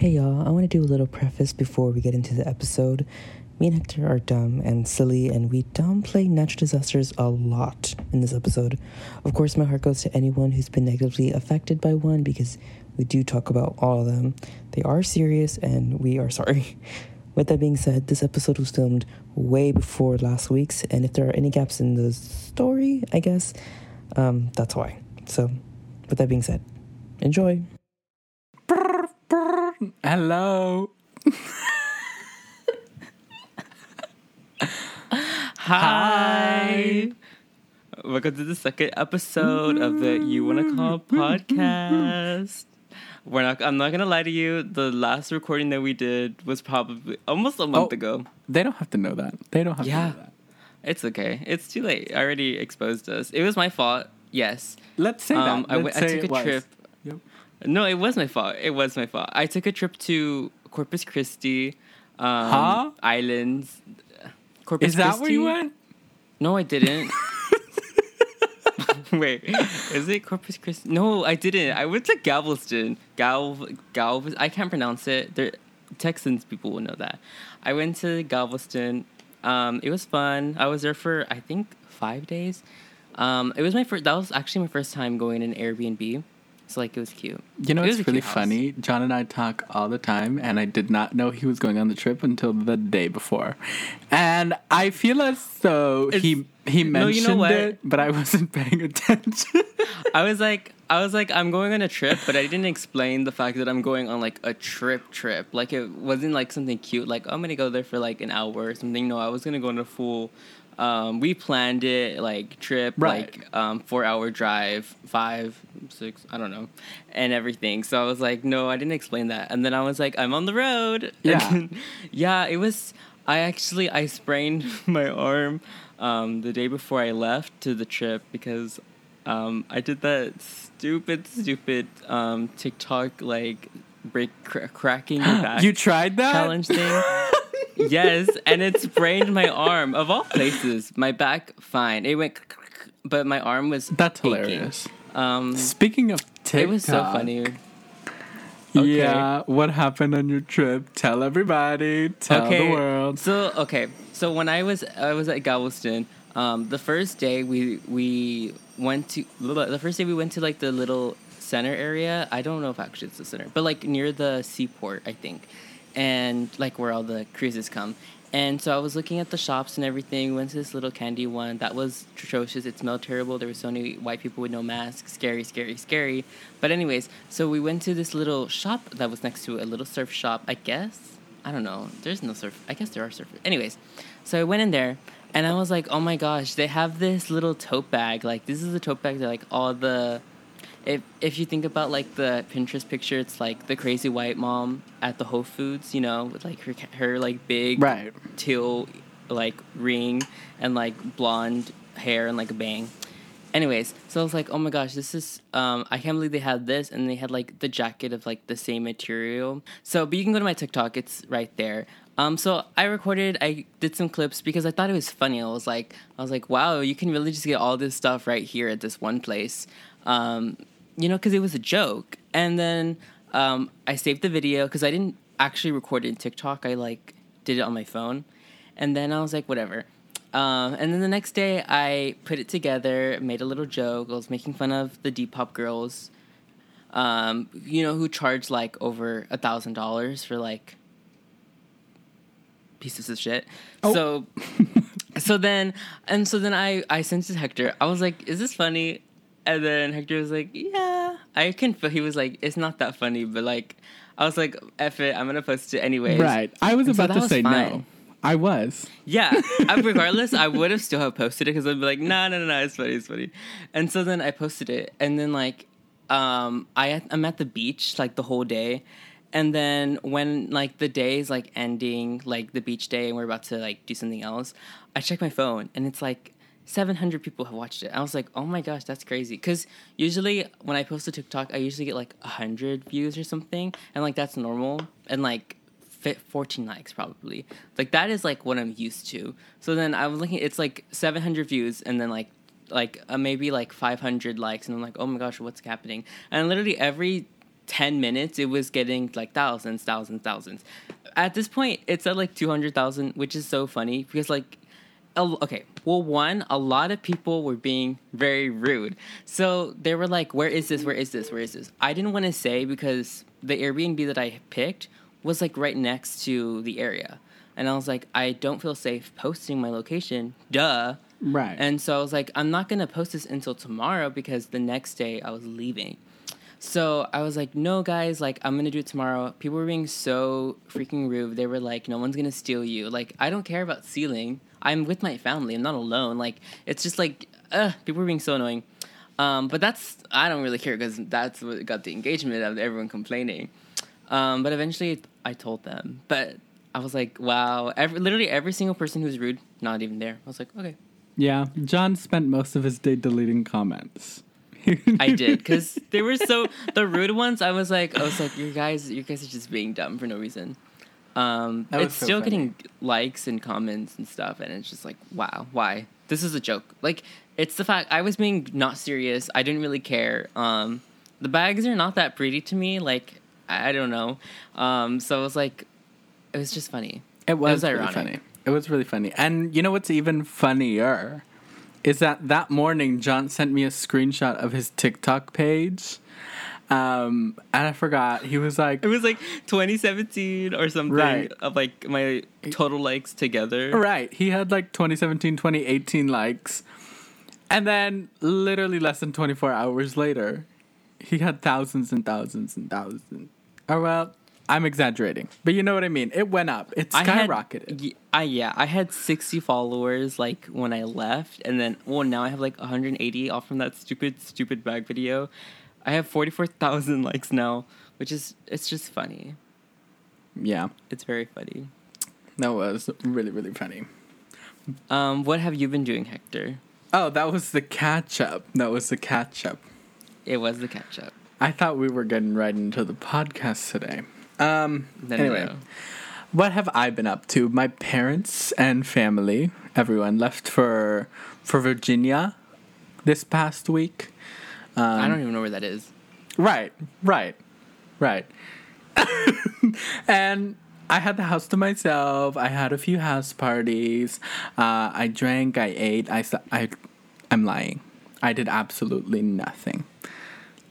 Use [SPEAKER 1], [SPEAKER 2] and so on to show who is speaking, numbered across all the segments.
[SPEAKER 1] Hey y'all, I want to do a little preface before we get into the episode. Me and Hector are dumb and silly, and we downplay natural disasters a lot in this episode. Of course, my heart goes to anyone who's been negatively affected by one because we do talk about all of them. They are serious, and we are sorry. With that being said, this episode was filmed way before last week's, and if there are any gaps in the story, I guess, um, that's why. So, with that being said, enjoy.
[SPEAKER 2] Hello.
[SPEAKER 3] Hi. Welcome to the second episode of the You Wanna Call podcast. We're not I'm not gonna lie to you, the last recording that we did was probably almost a month
[SPEAKER 2] Oh.
[SPEAKER 3] ago.
[SPEAKER 2] They don't have to know that. They don't have
[SPEAKER 3] Yeah.
[SPEAKER 2] to know that.
[SPEAKER 3] It's okay. It's too late. I already exposed us. It was my fault, yes.
[SPEAKER 2] Let's say
[SPEAKER 3] Um,
[SPEAKER 2] that.
[SPEAKER 3] I
[SPEAKER 2] Let's
[SPEAKER 3] went- I
[SPEAKER 2] say
[SPEAKER 3] took
[SPEAKER 2] it
[SPEAKER 3] a
[SPEAKER 2] was.
[SPEAKER 3] trip. No, it was my fault. It was my fault. I took a trip to Corpus Christi um,
[SPEAKER 2] Huh?
[SPEAKER 3] Islands. Corpus
[SPEAKER 2] Is that
[SPEAKER 3] Christi?
[SPEAKER 2] where you went?
[SPEAKER 3] No, I didn't. Wait, is it Corpus Christi? No, I didn't. I went to Galveston. Gal, Gal. I can't pronounce it. They're, Texans people will know that. I went to Galveston. Um, it was fun. I was there for I think five days. Um, it was my first. That was actually my first time going in Airbnb. So like it was cute.
[SPEAKER 2] You know,
[SPEAKER 3] It was
[SPEAKER 2] it's really funny. John and I talk all the time, and I did not know he was going on the trip until the day before. And I feel as though he he
[SPEAKER 3] No,
[SPEAKER 2] mentioned
[SPEAKER 3] you know
[SPEAKER 2] it, but I wasn't paying attention.
[SPEAKER 3] I was like, I was like, I'm going on a trip, but I didn't explain the fact that I'm going on like a trip trip. Like it wasn't like something cute. Like oh, I'm gonna go there for like an hour or something. No, I was gonna go on a full. Um, we planned it like trip,
[SPEAKER 2] Right.
[SPEAKER 3] like um, four hour drive, five, six, I don't know, and everything. So I was like, no, I didn't explain that. And then I was like, I'm on the road.
[SPEAKER 2] Yeah.
[SPEAKER 3] Then- yeah. It was. I actually I sprained my arm um, the day before I left to the trip because um, I did that stupid, stupid um, TikTok like break cra- cracking back
[SPEAKER 2] you tried that
[SPEAKER 3] challenge thing. yes, and it sprained my arm of all places. My back, fine. It went, but my arm was.
[SPEAKER 2] That's
[SPEAKER 3] aching.
[SPEAKER 2] hilarious.
[SPEAKER 3] Um,
[SPEAKER 2] Speaking of TikTok,
[SPEAKER 3] it was so funny. Okay.
[SPEAKER 2] Yeah, what happened on your trip? Tell everybody. Tell
[SPEAKER 3] okay.
[SPEAKER 2] the world.
[SPEAKER 3] So okay, so when I was I was at Galveston, um, the first day we we went to the first day we went to like the little center area. I don't know if actually it's the center, but like near the seaport, I think, and like where all the cruises come. And so I was looking at the shops and everything. Went to this little candy one that was atrocious. It smelled terrible. There were so many white people with no masks. Scary, scary, scary. But anyways, so we went to this little shop that was next to a little surf shop. I guess I don't know. There's no surf. I guess there are surfers. Anyways, so I went in there and I was like, oh my gosh, they have this little tote bag. Like this is a tote bag that like all the if if you think about like the Pinterest picture, it's like the crazy white mom at the Whole Foods, you know, with like her her like big
[SPEAKER 2] Right.
[SPEAKER 3] teal like ring and like blonde hair and like a bang. Anyways, so I was like, oh my gosh, this is um I can't believe they had this and they had like the jacket of like the same material. So but you can go to my TikTok, it's right there. Um so I recorded I did some clips because I thought it was funny. I was like I was like, wow, you can really just get all this stuff right here at this one place. Um you know, because it was a joke. And then um, I saved the video because I didn't actually record it in TikTok. I like did it on my phone, and then I was like, whatever. Um, and then the next day, I put it together, made a little joke. I was making fun of the Depop girls, um, you know, who charge like over a thousand dollars for like pieces of shit.
[SPEAKER 2] Oh.
[SPEAKER 3] So, so then, and so then I I sent it to Hector. I was like, "Is this funny?" And then Hector was like, "Yeah." I can feel he was like, "It's not that funny," but like, I was like, "F it, I'm gonna post it anyway."
[SPEAKER 2] Right. I was
[SPEAKER 3] And
[SPEAKER 2] about
[SPEAKER 3] that
[SPEAKER 2] to
[SPEAKER 3] was
[SPEAKER 2] say no. I was.
[SPEAKER 3] Yeah. Regardless, I would have still have posted it because I'd be like, no, no, no, no, it's funny, it's funny. And so then I posted it, and then like, um, I I'm at the beach like the whole day, and then when like the day is like ending, like the beach day, and we're about to like do something else, I check my phone, and it's like. 700 people have watched it. I was like, oh my gosh, that's crazy. Because usually when I post a TikTok, I usually get like 100 views or something. And like that's normal. And like fit 14 likes probably like that is like what i'm used to so then i was looking it's like 700 views and then like like uh, maybe like 500 likes and i'm like oh my gosh what's happening and literally every 10 minutes, it was getting like thousands, thousands, thousands. At this point, it's at like 200,000, which is so funny because, like, okay, well, one, a lot of people were being very rude. So they were like, Where is this? Where is this? Where is this? I didn't want to say because the Airbnb that I picked was like right next to the area. And I was like, I don't feel safe posting my location. Duh.
[SPEAKER 2] Right.
[SPEAKER 3] And so I was like, I'm not gonna post this until tomorrow because the next day I was leaving. So I was like, no, guys, like I'm gonna do it tomorrow. People were being so freaking rude. They were like, no one's gonna steal you. Like I don't care about stealing. I'm with my family. I'm not alone. Like it's just like, uh, people are being so annoying. Um, but that's I don't really care because that's what got the engagement of everyone complaining. Um, but eventually I told them. But I was like, wow, every, literally every single person who's rude, not even there. I was like, okay.
[SPEAKER 2] yeah, John spent most of his day deleting comments.
[SPEAKER 3] I did because they were so the rude ones. I was like, I was like, you guys, you guys are just being dumb for no reason. Um, it's
[SPEAKER 2] so
[SPEAKER 3] still
[SPEAKER 2] funny.
[SPEAKER 3] getting likes and comments and stuff, and it's just like, wow, why? This is a joke. Like, it's the fact I was being not serious. I didn't really care. Um, the bags are not that pretty to me. Like, I don't know. Um, so it was like, it was just funny.
[SPEAKER 2] It was,
[SPEAKER 3] was
[SPEAKER 2] really
[SPEAKER 3] ironic.
[SPEAKER 2] funny. It was really funny. And you know what's even funnier is that that morning John sent me a screenshot of his TikTok page. Um, and I forgot. He was like,
[SPEAKER 3] It was like 2017 or something
[SPEAKER 2] Right.
[SPEAKER 3] of like my total likes together.
[SPEAKER 2] right. He had like 2017, 2018 likes. And then literally less than 24 hours later, he had thousands and thousands and thousands. Or well, I'm exaggerating, but you know what I mean. It went up. It
[SPEAKER 3] I had-
[SPEAKER 2] skyrocketed.
[SPEAKER 3] yeah, I had 60 followers like when I left, and then well now I have like 180 off from that stupid stupid bag video. I have 44,000 likes now, which is it's just funny.
[SPEAKER 2] yeah,
[SPEAKER 3] It's very funny.
[SPEAKER 2] that was really really funny.
[SPEAKER 3] Um, what have you been doing, Hector?
[SPEAKER 2] Oh, that was the catch up. That was the catch up.
[SPEAKER 3] It was the catch up.
[SPEAKER 2] I thought we were getting right into the podcast today. Um,
[SPEAKER 3] No,
[SPEAKER 2] anyway,
[SPEAKER 3] no.
[SPEAKER 2] what have I been up to? My parents and family, everyone left for for Virginia this past week. Um,
[SPEAKER 3] I don't even know where that is.
[SPEAKER 2] Right, right, right. and I had the house to myself. I had a few house parties. Uh, I drank. I ate. I. I'm lying. I did absolutely nothing.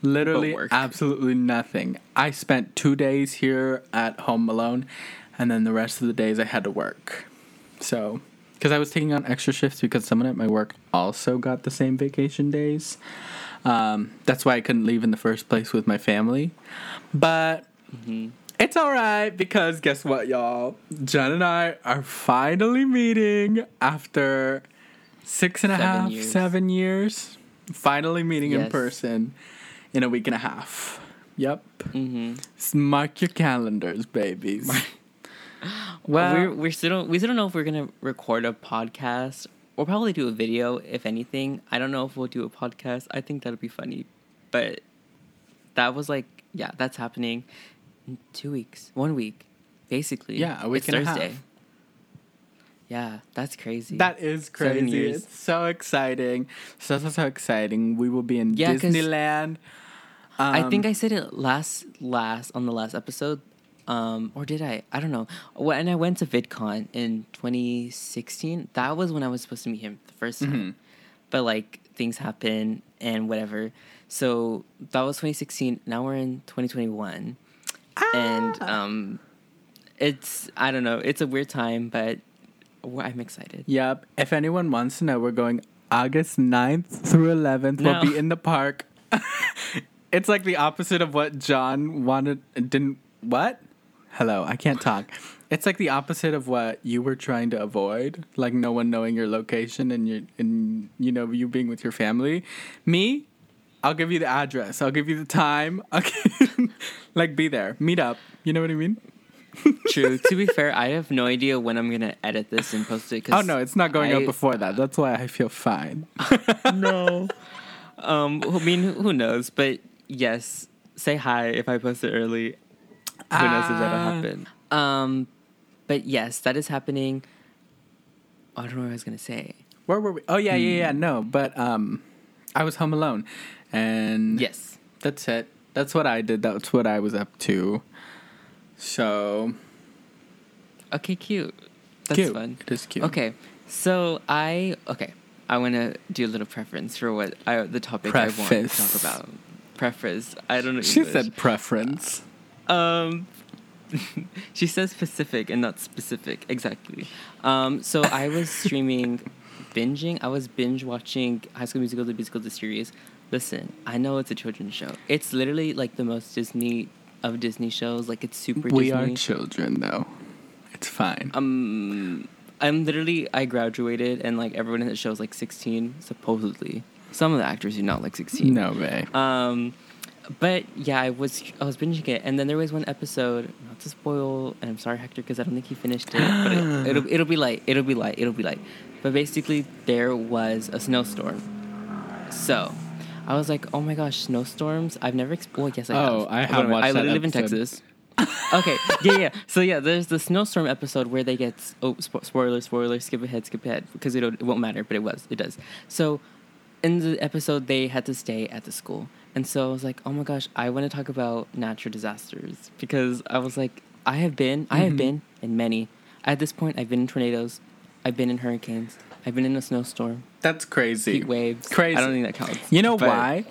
[SPEAKER 2] Literally, absolutely nothing. I spent two days here at home alone, and then the rest of the days I had to work. So, because I was taking on extra shifts because someone at my work also got the same vacation days. Um, that's why I couldn't leave in the first place with my family. But it's all right because guess what, y'all? John and I are finally meeting after six and a
[SPEAKER 3] Seven
[SPEAKER 2] half,
[SPEAKER 3] years.
[SPEAKER 2] seven years. Finally meeting in person in a week and a half. Yep.
[SPEAKER 3] Mm-hmm.
[SPEAKER 2] Mark your calendars, babies. well,
[SPEAKER 3] we're we're still don't, we still don't know if we're gonna record a podcast. We'll probably do a video if anything. I don't know if we'll do a podcast. I think that'll be funny, but that was like yeah, that's happening in two weeks, one week, basically.
[SPEAKER 2] Yeah, a week
[SPEAKER 3] it's
[SPEAKER 2] and a half.
[SPEAKER 3] Thursday. Yeah, that's crazy.
[SPEAKER 2] That is crazy. It's so exciting. So, so, so exciting. We will be in
[SPEAKER 3] Yeah,
[SPEAKER 2] Disneyland.
[SPEAKER 3] I think
[SPEAKER 2] Um,
[SPEAKER 3] I said it last last on the last episode. Um, or did I? I don't know. When I went to VidCon in 2016, that was when I was supposed to meet him the first time.
[SPEAKER 2] Mhm.
[SPEAKER 3] But like things happen and whatever. So that was 2016. Now we're in 2021. And
[SPEAKER 2] Ah.
[SPEAKER 3] um it's I don't know. It's a weird time, but I'm excited.
[SPEAKER 2] Yep. If anyone wants to know, we're going August 9th through 11th.
[SPEAKER 3] No.
[SPEAKER 2] We'll be in the park. it's like the opposite of what John wanted. Didn't. What? Hello, I can't talk. It's like the opposite of what you were trying to avoid, like no one knowing your location and you and you know you being with your family. Me, I'll give you the address. I'll give you the time. Okay, like be there, meet up. You know what I mean?
[SPEAKER 3] True. to be fair, I have no idea when I'm gonna edit this and post it. 'cause
[SPEAKER 2] Oh no, it's not going
[SPEAKER 3] I-
[SPEAKER 2] up before that. That's why I feel fine.
[SPEAKER 3] no. Um, I mean, who knows? But yes, say hi if I post it early. Who knows if that'll
[SPEAKER 2] Ah.
[SPEAKER 3] happen? Um, but yes, that is happening. I don't know what I was gonna say.
[SPEAKER 2] Where were we? Oh yeah, yeah, yeah. No, but um, I was home alone, and
[SPEAKER 3] Yes.
[SPEAKER 2] that's it. That's what I did. That's what I was up to. So
[SPEAKER 3] Okay, cute. That's
[SPEAKER 2] cute.
[SPEAKER 3] fun.
[SPEAKER 2] It is cute.
[SPEAKER 3] Okay, so I okay. I want to do a little preference for what I, the topic I want to talk about. Preface. I don't know.
[SPEAKER 2] She
[SPEAKER 3] English.
[SPEAKER 2] said preference.
[SPEAKER 3] Um, she says specific and not specific. Exactly. Um, so I was streaming, binging. I was binge watching High School Musical, the musical, the series. Listen, I know it's a children's show. It's literally like the most Disney of Disney shows. Like it's super
[SPEAKER 2] We
[SPEAKER 3] Disney.
[SPEAKER 2] are children, though. It's fine.
[SPEAKER 3] um, I'm literally I graduated and like everyone in the show is like 16 supposedly. Some of the actors are not like 16.
[SPEAKER 2] no way.
[SPEAKER 3] Um, but yeah, I was I was binging it, and then there was one episode. Not to spoil, and I'm sorry, Hector, because I don't think he finished it. But it, it'll it'll be light. It'll be light. It'll be light. But basically, there was a snowstorm. So, I was like, oh my gosh, snowstorms! I've never. Ex- well, yes, I have.
[SPEAKER 2] Oh, I have
[SPEAKER 3] Whatever.
[SPEAKER 2] watched
[SPEAKER 3] I literally live in. Texas. okay, yeah, yeah. So yeah, there's the snowstorm episode where they get oh spo- spoiler, spoiler, skip ahead, skip ahead because it it won't matter, but it was it does. So in the episode they had to stay at the school, and so I was like, oh my gosh, I want to talk about natural disasters because I was like, I have been, I have
[SPEAKER 2] Mhm.
[SPEAKER 3] been in many. At this point, I've been in tornadoes, I've been in hurricanes, I've been in a snowstorm,
[SPEAKER 2] That's crazy.
[SPEAKER 3] heat waves.
[SPEAKER 2] Crazy.
[SPEAKER 3] I don't think that counts.
[SPEAKER 2] You know why?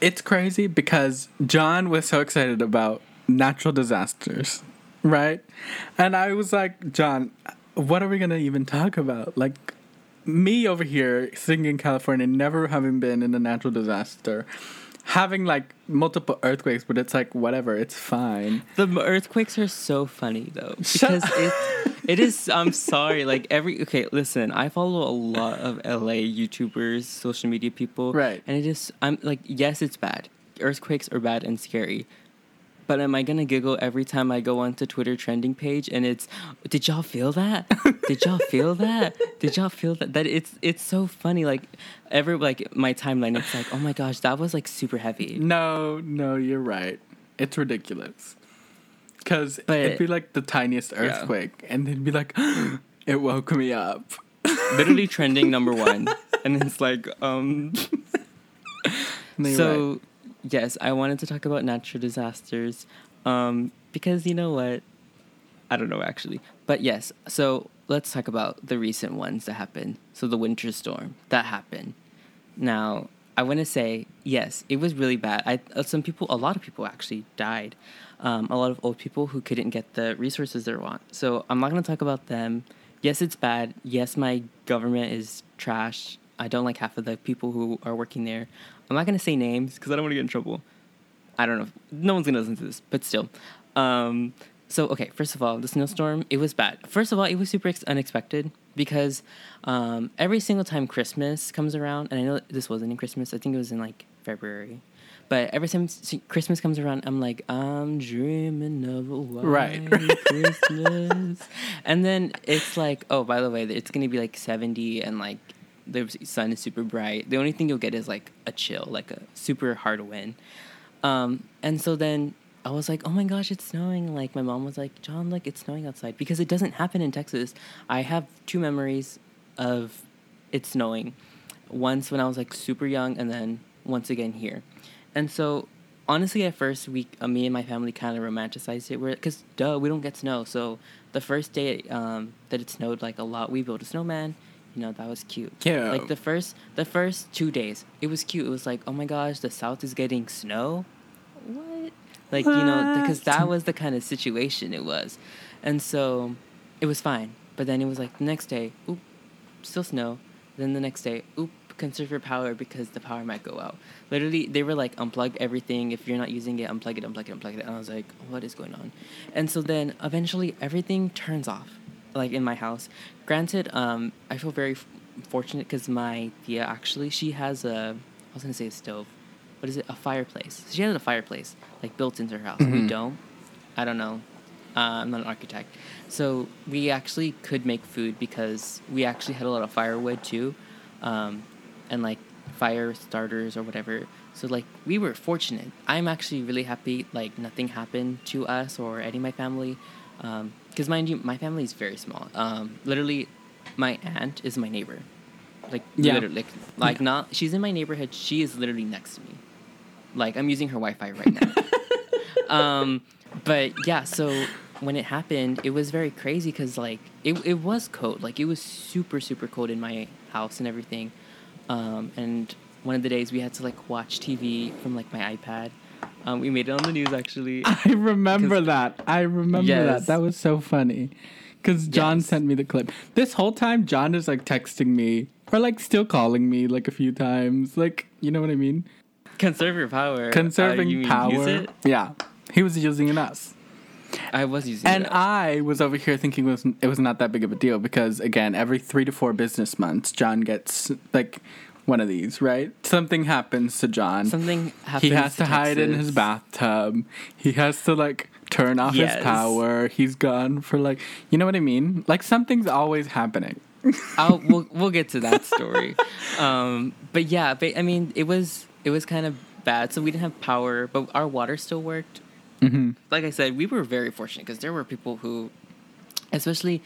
[SPEAKER 2] It's crazy because John was so excited about natural disasters, right? And I was like, John, what are we gonna even talk about? Like, me over here sitting in California, never having been in a natural disaster, having like multiple earthquakes, but it's like whatever, it's fine.
[SPEAKER 3] The earthquakes are so funny though because it it is. I'm sorry. Like every okay, listen. I follow a lot of LA YouTubers, social media people,
[SPEAKER 2] Right.
[SPEAKER 3] And it is. I'm like, yes, it's bad. Earthquakes are bad and scary. But am I gonna giggle every time I go onto Twitter trending page and it's, did y'all feel that? Did y'all feel that? Did y'all feel that? That it's it's so funny. Like every like my timeline, it's like, oh my gosh, that was like super heavy.
[SPEAKER 2] No, no, you're right. It's ridiculous. Because
[SPEAKER 3] But-
[SPEAKER 2] it'd be like the tiniest earthquake, and it'd be like, it woke me up.
[SPEAKER 3] literally trending number one and it's like um so
[SPEAKER 2] right.
[SPEAKER 3] Yes i wanted to talk about natural disasters um because you know what? I don't know actually. But yes so let's talk about the recent ones that happened. So the winter storm that happened. Now i want to say yes it was really bad. I uh, some people a lot of people actually died. Um, a lot of old people who couldn't get the resources they want. So i'm not going to talk about them. Yes it's bad. Yes my government is trash. I don't like half of the people who are working there i'm not going to say names because i don't want to get in trouble I don't know. If, No one's gonna listen to this, but still. Um, so okay, first of all, the snowstorm it was bad. First of all, it was super ex- unexpected because um, every single time Christmas comes around, and I know this wasn't in Christmas. I think it was in like February. But every time Christmas comes around, I'm like, I'm dreaming of a white
[SPEAKER 2] Right.
[SPEAKER 3] Christmas. and then it's like, oh, by the way, it's gonna be like 70 and like the sun is super bright. The only thing you'll get is like a chill, like a super hard wind. Um, and so then I was like, oh my gosh, it's snowing. Like my mom was like, John, like it's snowing outside because it doesn't happen in Texas. I have two memories of it snowing. Once when I was like super young, and then once again here. And so honestly, at first we, uh, me and my family kind of romanticized it. We're because duh, we don't get snow. So the first day um, that it snowed like a lot, we built a snowman. You know that was cute.
[SPEAKER 2] Cute.
[SPEAKER 3] Like the first the first two days, it was cute. It was like, oh my gosh, the south is getting snow. What? Like you know, because that was the kind of situation it was, and so it was fine. But then it was like the next day, oop, still snow. Then the next day, oop, conserve your power because the power might go out. Literally, they were like, unplug everything. If you're not using it, unplug it, unplug it, unplug it. And I was like, what is going on? And so then eventually everything turns off, like in my house. Granted, um, I feel very f- fortunate because my tia actually, she has a, I was to say a stove. What is it? A fireplace. She has a fireplace, like built into her house. We
[SPEAKER 2] Mhm.
[SPEAKER 3] don't. I don't know. Uh, I'm not an architect. So we actually could make food because we actually had a lot of firewood too, um, and like fire starters or whatever. So like we were fortunate. I'm actually really happy. Like nothing happened to us or any of my family, because mind you, my family is very small. Um, literally, my aunt is my neighbor. Like
[SPEAKER 2] Yeah.
[SPEAKER 3] literally, like, like
[SPEAKER 2] Yeah.
[SPEAKER 3] not. She's in my neighborhood. She is literally next to me. Like I'm using her Wi-Fi right now. um, but yeah, so when it happened, it was very crazy because like it it was cold. Like it was super super cold in my house and everything. Um, and one of the days we had to like watch TV from like my iPad. Um, we made it on the news actually.
[SPEAKER 2] I remember that. I remember
[SPEAKER 3] Yes.
[SPEAKER 2] that. That was so funny. Because John
[SPEAKER 3] Yes.
[SPEAKER 2] sent me the clip. This whole time, John is like texting me or like still calling me like a few times. Like, you know what I mean?
[SPEAKER 3] Conserve your power. Uh,
[SPEAKER 2] Conserving
[SPEAKER 3] you
[SPEAKER 2] power. Yeah. He was using it us.
[SPEAKER 3] I was using
[SPEAKER 2] And
[SPEAKER 3] it.
[SPEAKER 2] I was over here thinking it was, it was not that big of a deal because, again, every three to four business months, John gets like one of these, right? Something happens to John.
[SPEAKER 3] Something happens.
[SPEAKER 2] he has to hide in his bathtub. He has to like turn off
[SPEAKER 3] Yes.
[SPEAKER 2] his power. He's gone for like, you know what I mean? Like something's always happening.
[SPEAKER 3] I'll, we'll we'll get to that story. um, but yeah, but, I mean, it was it was kind of bad. So we didn't have power, but our water still worked.
[SPEAKER 2] Mm-hmm.
[SPEAKER 3] Like I said, we were very fortunate because there were people who, especially,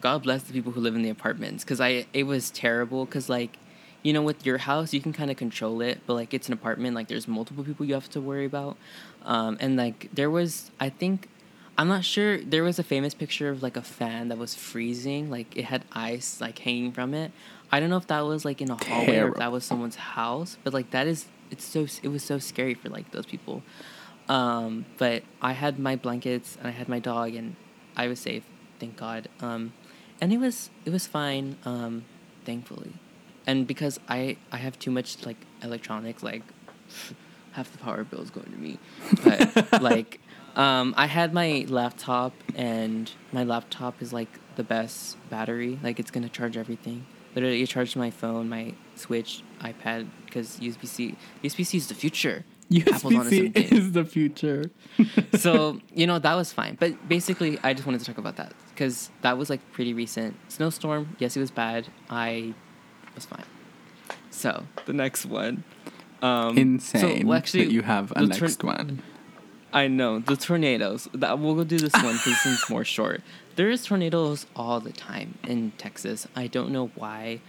[SPEAKER 3] God bless the people who live in the apartments because I it was terrible because like. You know, with your house, you can kind of control it, but like it's an apartment, like there's multiple people you have to worry about. Um, and like there was, I think, I'm not sure. There was a famous picture of like a fan that was freezing, like it had ice like hanging from it. I don't know if that was like in a hallway or if that was someone's house, but like that is it's so it was so scary for like those people. Um, but I had my blankets and I had my dog and I was safe, thank God. Um, and it was it was fine, um, thankfully. And because I I have too much like electronics, like half the power bill is going to me. But like, um, I had my laptop, and my laptop is like the best battery. Like, it's gonna charge everything. Literally, it charged my phone, my Switch, iPad, because USB C. USB C is the future. Apple's
[SPEAKER 2] USB-C is the future.
[SPEAKER 3] so you know that was fine. But basically, I just wanted to talk about that because that was like pretty recent. Snowstorm, yes, it was bad. I was fine. So the next one. Um,
[SPEAKER 2] Insane
[SPEAKER 3] So, well, actually,
[SPEAKER 2] that you have a next
[SPEAKER 3] tor-
[SPEAKER 2] one.
[SPEAKER 3] I know the tornadoes. That we'll go do this one because it's more short. There is tornadoes all the time in Texas. I don't know why.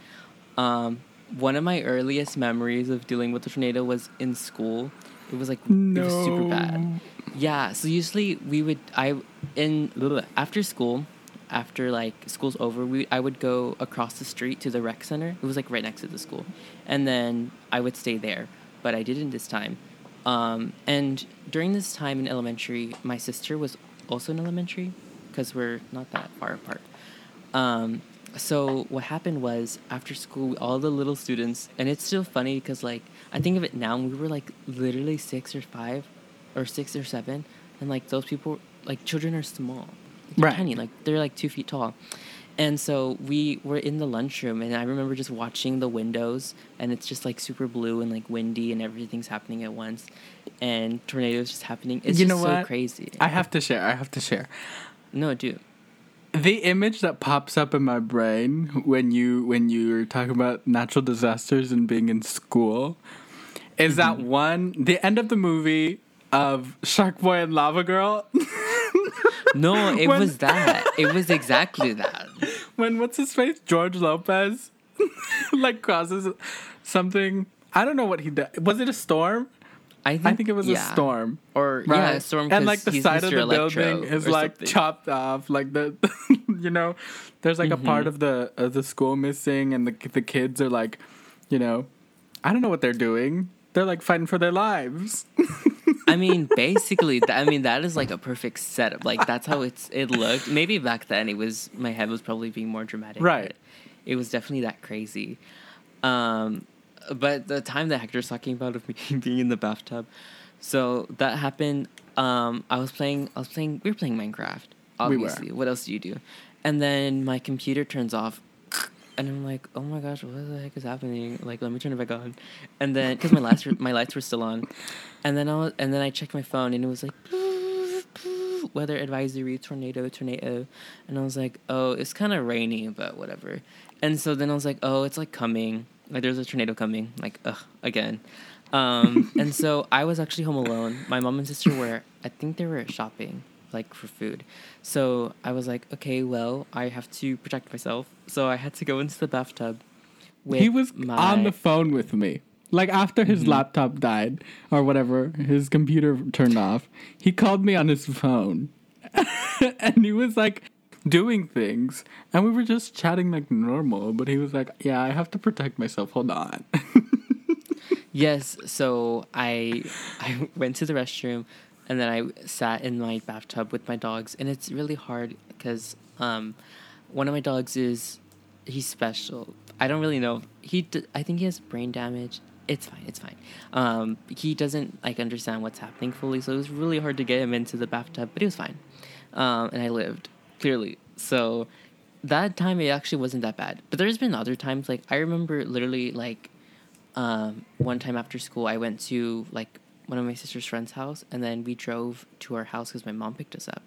[SPEAKER 3] Um, one of my earliest memories of dealing with a tornado was in school. It was like it was super bad. Yeah. So usually we would I in after school, after like school's over, we I would go across the street to the rec center. It was like right next to the school, and then I would stay there. But I didn't this time. Um, and during this time in elementary, my sister was also in elementary because we're not that far apart. Um, so what happened was after school, all the little students, and it's still funny because like I think of it now, we were like literally six or five, or six or seven, and like those people, like children are small, they're
[SPEAKER 2] Right.
[SPEAKER 3] tiny, like they're like two feet tall. And so we were in the lunchroom, and I remember just watching the windows, and it's just like super blue and like windy, and everything's happening at once, and tornadoes just happening. It's
[SPEAKER 2] You
[SPEAKER 3] just
[SPEAKER 2] know
[SPEAKER 3] so crazy.
[SPEAKER 2] I have to share. I have to share.
[SPEAKER 3] no, dude.
[SPEAKER 2] The image that pops up in my brain when you when you're talking about natural disasters and being in school is that
[SPEAKER 3] Mm-hmm.
[SPEAKER 2] one the end of the movie of Shark Boy and Lava Girl
[SPEAKER 3] No, it
[SPEAKER 2] When-
[SPEAKER 3] was that. It was exactly that.
[SPEAKER 2] when what's his face George Lopez like causes something I don't know what he did was it a storm
[SPEAKER 3] I think,
[SPEAKER 2] I think it was
[SPEAKER 3] yeah.
[SPEAKER 2] a storm
[SPEAKER 3] Or
[SPEAKER 2] right
[SPEAKER 3] yeah, a storm.
[SPEAKER 2] and like the side of the
[SPEAKER 3] Electro
[SPEAKER 2] building is like
[SPEAKER 3] something.
[SPEAKER 2] chopped off like the you know there's like a part
[SPEAKER 3] Mhm.
[SPEAKER 2] of the of the school missing and the the kids are like you know i don't know what they're doing they're like fighting for their lives
[SPEAKER 3] I mean, basically, th- I mean that is like a perfect setup. Like that's how it's it looked. Maybe back then it was my head was probably being more dramatic.
[SPEAKER 2] Right.
[SPEAKER 3] It was definitely that crazy. Um, but the time that Hector's talking about of me being in the bathtub, so that happened. Um, I was playing. I was playing. We were playing Minecraft.
[SPEAKER 2] We were.
[SPEAKER 3] Obviously, what else do you do? And then my computer turns off. And I'm like, oh my gosh, what the heck is happening? Like, let me turn it back on. And then, because my were, my lights were still on, and then I was, and then I checked my phone and it was like weather advisory, tornado, tornado, and I was like, oh, it's kind of rainy, but whatever. And so then I was like, oh, it's like coming, like there's a tornado coming, like ugh, again. Um, and so I was actually home alone. My mom and sister were, I think they were shopping, like for food. So I was like, okay, well, I have to protect myself. So I had to go into the bathtub. With
[SPEAKER 2] he was
[SPEAKER 3] my,
[SPEAKER 2] on the phone with me Like after his
[SPEAKER 3] Mm-hmm.
[SPEAKER 2] laptop died or whatever, his computer turned off, he called me on his phone. and he was like doing things and we were just chatting like normal, but he was like, "Yeah, I have to protect myself. Hold on."
[SPEAKER 3] Yes, so I I went to the restroom and then I sat in my bathtub with my dogs and it's really hard because um one of my dogs is he's special. I don't really know. He d- I think he has brain damage. It's fine. It's fine. Um he doesn't like understand what's happening fully, so it was really hard to get him into the bathtub, but he was fine. Um and I lived clearly. So that time it actually wasn't that bad. But there's been other times like I remember literally like um, one time after school, I went to like one of my sister's friend's house, and then we drove to our house because my mom picked us up.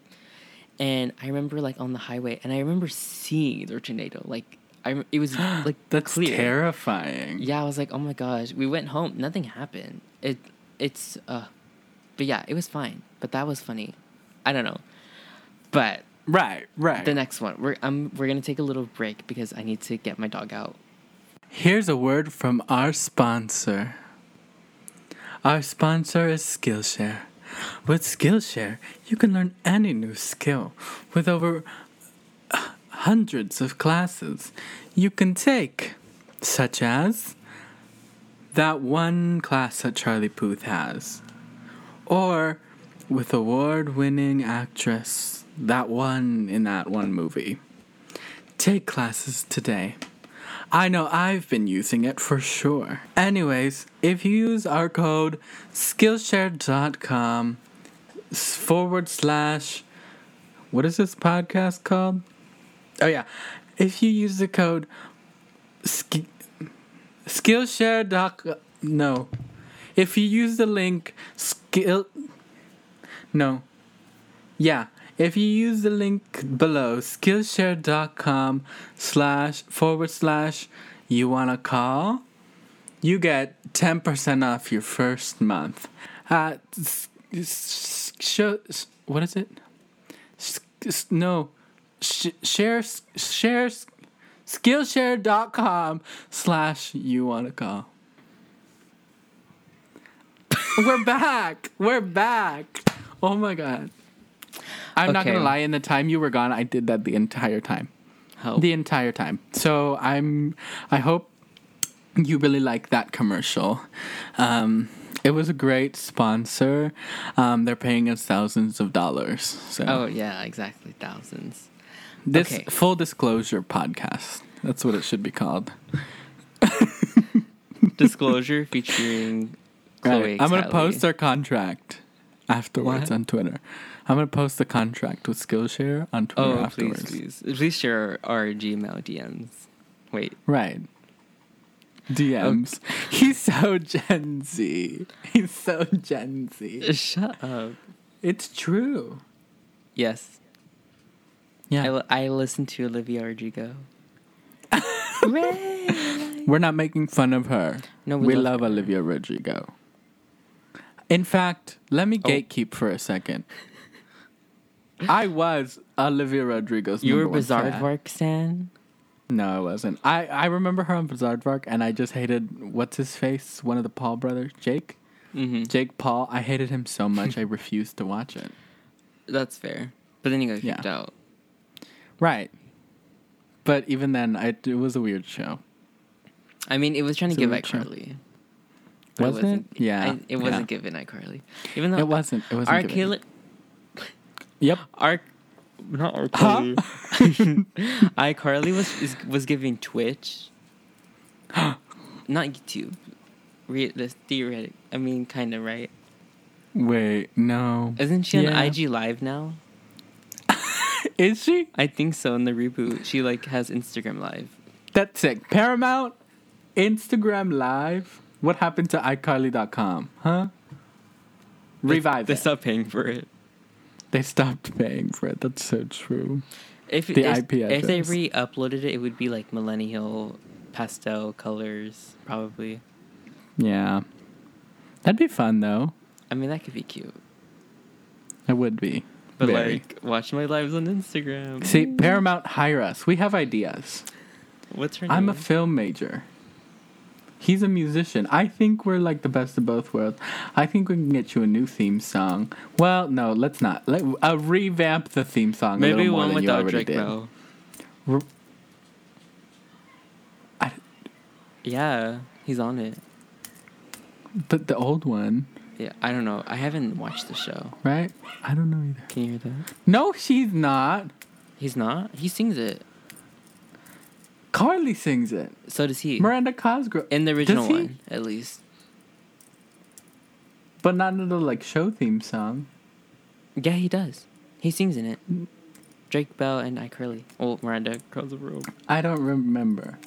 [SPEAKER 3] And I remember like on the highway, and I remember seeing the tornado. Like I, it was like
[SPEAKER 2] That's
[SPEAKER 3] clear.
[SPEAKER 2] terrifying.
[SPEAKER 3] Yeah, I was like, oh my gosh. We went home, nothing happened. It, it's, uh, but yeah, it was fine. But that was funny. I don't know, but
[SPEAKER 2] Right, right.
[SPEAKER 3] the next one, we're um, we're gonna take a little break because I need to get my dog out.
[SPEAKER 2] Here's a word from our sponsor. Our sponsor is Skillshare. With Skillshare, you can learn any new skill with over uh, hundreds of classes you can take, such as that one class that Charlie Puth has, or with award winning actress, that one in that one movie. Take classes today. I know I've been using it for sure. Anyways, if you use our code Skillshare.com forward slash, what is this podcast called? Oh, yeah. If you use the code sk- Skillshare. doc- No. If you use the link skill. No. Yeah. If you use the link below, skillshare.com slash forward slash you wanna call, you get 10% off your first month. Uh, what is it? No. Share, share, skillshare.com slash you wanna call. We're back. We're back. Oh my god. I'm not gonna lie. In the time you were gone, I did that the entire time. The entire time. So I'm. I hope you really like that commercial. Um, it was a great sponsor. Um, they're paying us thousands of dollars. So
[SPEAKER 3] oh yeah, exactly, thousands.
[SPEAKER 2] this
[SPEAKER 3] okay.
[SPEAKER 2] full disclosure podcast. That's what it should be called.
[SPEAKER 3] Disclosure featuring Chloe.
[SPEAKER 2] Right. I'm gonna post our contract afterwards
[SPEAKER 3] What?
[SPEAKER 2] on Twitter. I'm gonna post the contract with Skillshare on Twitter
[SPEAKER 3] Oh, please,
[SPEAKER 2] afterwards.
[SPEAKER 3] please, please share our Gmail DMs. Wait,
[SPEAKER 2] Right. DMs. He's so Gen Z. He's so Gen Z.
[SPEAKER 3] shut up.
[SPEAKER 2] It's true.
[SPEAKER 3] Yes,
[SPEAKER 2] Yeah.
[SPEAKER 3] I, li- I listened to Olivia Rodrigo.
[SPEAKER 2] We're not making fun of her.
[SPEAKER 3] No,
[SPEAKER 2] we,
[SPEAKER 3] we
[SPEAKER 2] love,
[SPEAKER 3] love.
[SPEAKER 2] Olivia Rodrigo. In fact, let me
[SPEAKER 3] Oh.
[SPEAKER 2] gatekeep for a second. I was Olivia Rodrigo's.
[SPEAKER 3] You were
[SPEAKER 2] number one fan.
[SPEAKER 3] Bizarre Stan.
[SPEAKER 2] No, I wasn't. I, I remember her on Bizarre and I just hated what's his face, one of the Paul brothers, Jake.
[SPEAKER 3] Mm-hmm.
[SPEAKER 2] Jake Paul. I hated him so much I refused to watch it.
[SPEAKER 3] That's fair, but then you got kicked
[SPEAKER 2] Yeah.
[SPEAKER 3] out.
[SPEAKER 2] Right. But even then, I, it was a weird show.
[SPEAKER 3] I mean, it was trying to
[SPEAKER 2] It's a
[SPEAKER 3] give
[SPEAKER 2] weird show.
[SPEAKER 3] iCarly. But
[SPEAKER 2] Was it?
[SPEAKER 3] wasn't- it?
[SPEAKER 2] Yeah,
[SPEAKER 3] I, it wasn't
[SPEAKER 2] yeah.
[SPEAKER 3] giving iCarly. Even though
[SPEAKER 2] It wasn't. It wasn't.
[SPEAKER 3] R.
[SPEAKER 2] given.
[SPEAKER 3] Kelly,
[SPEAKER 2] Yep.
[SPEAKER 3] R, not R.
[SPEAKER 2] Huh?
[SPEAKER 3] Kelly. iCarly was is, was giving Twitch, not YouTube. Re- the theoretic. I mean, kind of right.
[SPEAKER 2] Wait, no.
[SPEAKER 3] Isn't she on IG Live now?
[SPEAKER 2] Is she?
[SPEAKER 3] I think so. In the reboot, she like has Instagram Live.
[SPEAKER 2] That's sick. Paramount, Instagram Live. What happened to iCarly.com? Huh? Revive
[SPEAKER 3] They
[SPEAKER 2] it.
[SPEAKER 3] stopped paying for it.
[SPEAKER 2] They stopped paying for it. That's so true.
[SPEAKER 3] If
[SPEAKER 2] The
[SPEAKER 3] if,
[SPEAKER 2] IP
[SPEAKER 3] if they re-uploaded it, it would be like millennial pastel colors, probably.
[SPEAKER 2] Yeah. That'd be fun though.
[SPEAKER 3] I mean, that could be cute.
[SPEAKER 2] It would be.
[SPEAKER 3] But
[SPEAKER 2] Very.
[SPEAKER 3] like, watch my lives on Instagram.
[SPEAKER 2] See, Paramount hire us. We have ideas.
[SPEAKER 3] what's her name?
[SPEAKER 2] I'm a film major. He's a musician. I think we're like the best of both worlds. I think we can get you a new theme song. Well, no, let's not. Let uh, revamp the theme song.
[SPEAKER 3] Maybe one without Drake
[SPEAKER 2] did.
[SPEAKER 3] Bell.
[SPEAKER 2] I-
[SPEAKER 3] Yeah, he's on it.
[SPEAKER 2] But the old one,
[SPEAKER 3] Yeah, I don't know. I haven't watched the show.
[SPEAKER 2] right? I don't know either.
[SPEAKER 3] Can you hear that?
[SPEAKER 2] No, she's not.
[SPEAKER 3] He's not. He sings it.
[SPEAKER 2] Carly sings it.
[SPEAKER 3] So does he.
[SPEAKER 2] Miranda Cosgrove.
[SPEAKER 3] in the original
[SPEAKER 2] Does he?
[SPEAKER 3] one, at least.
[SPEAKER 2] But not in the like show theme song.
[SPEAKER 3] Yeah, he does. He sings in it. Drake Bell and iCarly. Oh, Miranda Cosgrove.
[SPEAKER 2] I don't remember.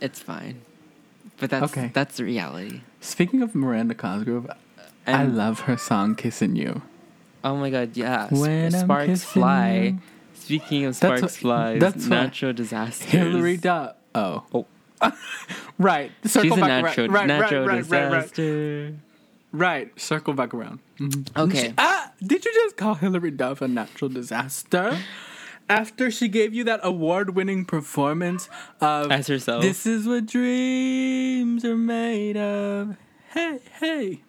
[SPEAKER 3] It's fine. But that's
[SPEAKER 2] Okay.
[SPEAKER 3] that's the reality.
[SPEAKER 2] Speaking of Miranda Cosgrove, I love her song "Kissing You."
[SPEAKER 3] Oh my god, yeah.
[SPEAKER 2] When
[SPEAKER 3] Sparks fly.
[SPEAKER 2] you.
[SPEAKER 3] Speaking of
[SPEAKER 2] That's
[SPEAKER 3] Sparks
[SPEAKER 2] what-
[SPEAKER 3] flies,
[SPEAKER 2] that's what-
[SPEAKER 3] natural disasters.
[SPEAKER 2] Hilary Duff. Oh,
[SPEAKER 3] Oh.
[SPEAKER 2] right. Circle
[SPEAKER 3] She's a
[SPEAKER 2] back
[SPEAKER 3] natural.
[SPEAKER 2] Right,
[SPEAKER 3] natural
[SPEAKER 2] right, right, right, right,
[SPEAKER 3] disaster.
[SPEAKER 2] right. Circle back around. Mhm.
[SPEAKER 3] Okay.
[SPEAKER 2] Ah, did you just call Hilary Duff a natural disaster? After she gave you that award-winning performance of
[SPEAKER 3] As herself.
[SPEAKER 2] "This is what dreams are made of." Hey, hey.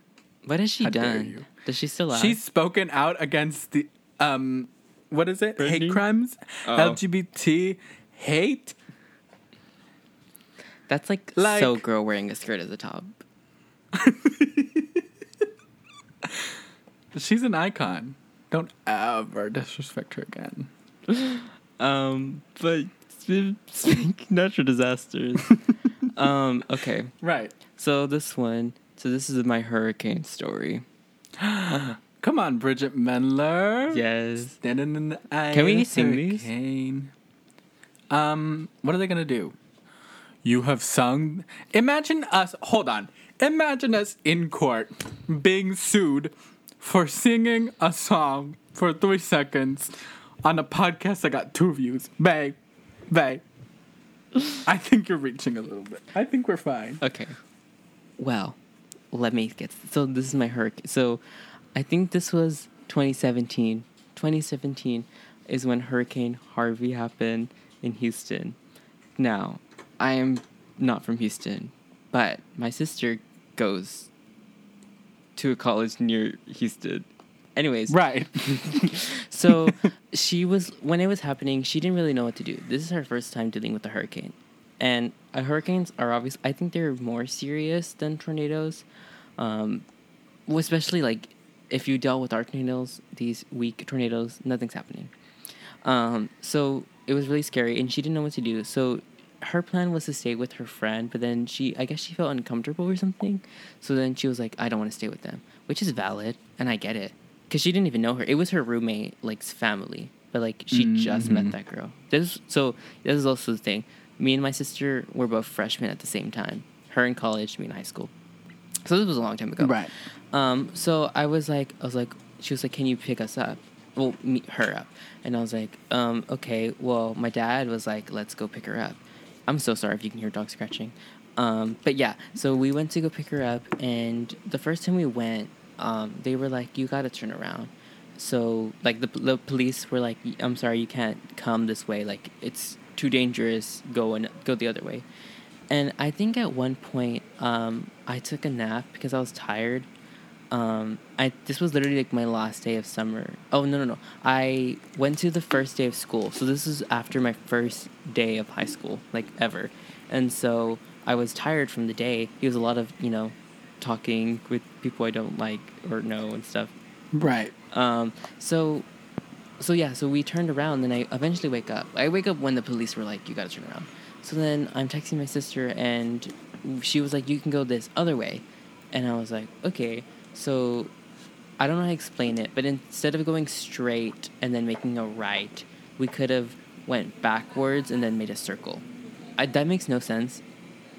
[SPEAKER 3] What has she
[SPEAKER 2] How
[SPEAKER 3] done? Does she still laugh?
[SPEAKER 2] She's spoken out against the um, what is it?
[SPEAKER 3] Britney?
[SPEAKER 2] Hate crimes,
[SPEAKER 3] Oh.
[SPEAKER 2] LGBT hate.
[SPEAKER 3] That's like,
[SPEAKER 2] Like-
[SPEAKER 3] so girl wearing a skirt as a top.
[SPEAKER 2] She's an icon. Don't ever disrespect her again.
[SPEAKER 3] Um, but speaking natural disasters. um, okay.
[SPEAKER 2] Right.
[SPEAKER 3] So this one, so this is my hurricane story.
[SPEAKER 2] Come on, Bridgit Mendler.
[SPEAKER 3] Yes.
[SPEAKER 2] Standing in the eye.
[SPEAKER 3] Can we sing these?
[SPEAKER 2] hurricane. Um, what are they gonna do? You have sung. Imagine us. Hold on. Imagine us in court being sued for singing a song for three seconds on a podcast that got two views. Babe, babe. I think you're reaching a little bit. I think we're fine.
[SPEAKER 3] Okay. Well, let me get. So this is my hurricane. So, I think this was 2017. 2017 is when Hurricane Harvey happened in Houston. Now, I am not from Houston, but my sister goes to a college near Houston. Anyways,
[SPEAKER 2] Right.
[SPEAKER 3] so she was when it was happening, she didn't really know what to do. This is her first time dealing with a hurricane. And uh, hurricanes are obvious. I think they're more serious than tornadoes. Um, especially like if you dealt with our tornadoes, these weak tornadoes, nothing's happening. Um, so it was really scary, and she didn't know what to do. So her plan was to stay with her friend, but then she, I guess she felt uncomfortable or something. So then she was like, I don't want to stay with them, which is valid, and I get it. Because she didn't even know her. It was her roommate, like, family, but like she just met that girl. This so this is also the thing. Me and my sister were both freshmen at the same time. Her in college, me in high school. So this was a long time ago.
[SPEAKER 2] Right.
[SPEAKER 3] Um, so I was like, I was like, she was like, can you pick us up? Well, meet her up. And I was like, um, okay, well, my dad was like, let's go pick her up. I'm so sorry if you can hear dog scratching. Um, but yeah, so we went to go pick her up, and the first time we went, um, they were like, you gotta turn around. So, like, the, the police were like, I'm sorry, you can't come this way. Like, it's too dangerous. Go and go the other way. And I think at one point, um, I took a nap because I was tired. Um, I this was literally like my last day of summer. Oh no no no! I went to the first day of school, so this is after my first day of high school, like ever. And so I was tired from the day. It was a lot of you know, talking with people I don't like or know and stuff.
[SPEAKER 2] Right.
[SPEAKER 3] Um, so, so yeah, so we turned around, and I eventually wake up. I wake up when the police were like, "You gotta turn around." So then I'm texting my sister, and she was like, "You can go this other way," and I was like, "Okay." So I don't know how to explain it, but instead of going straight and then making a right, we could have went backwards and then made a circle. I, that makes no sense,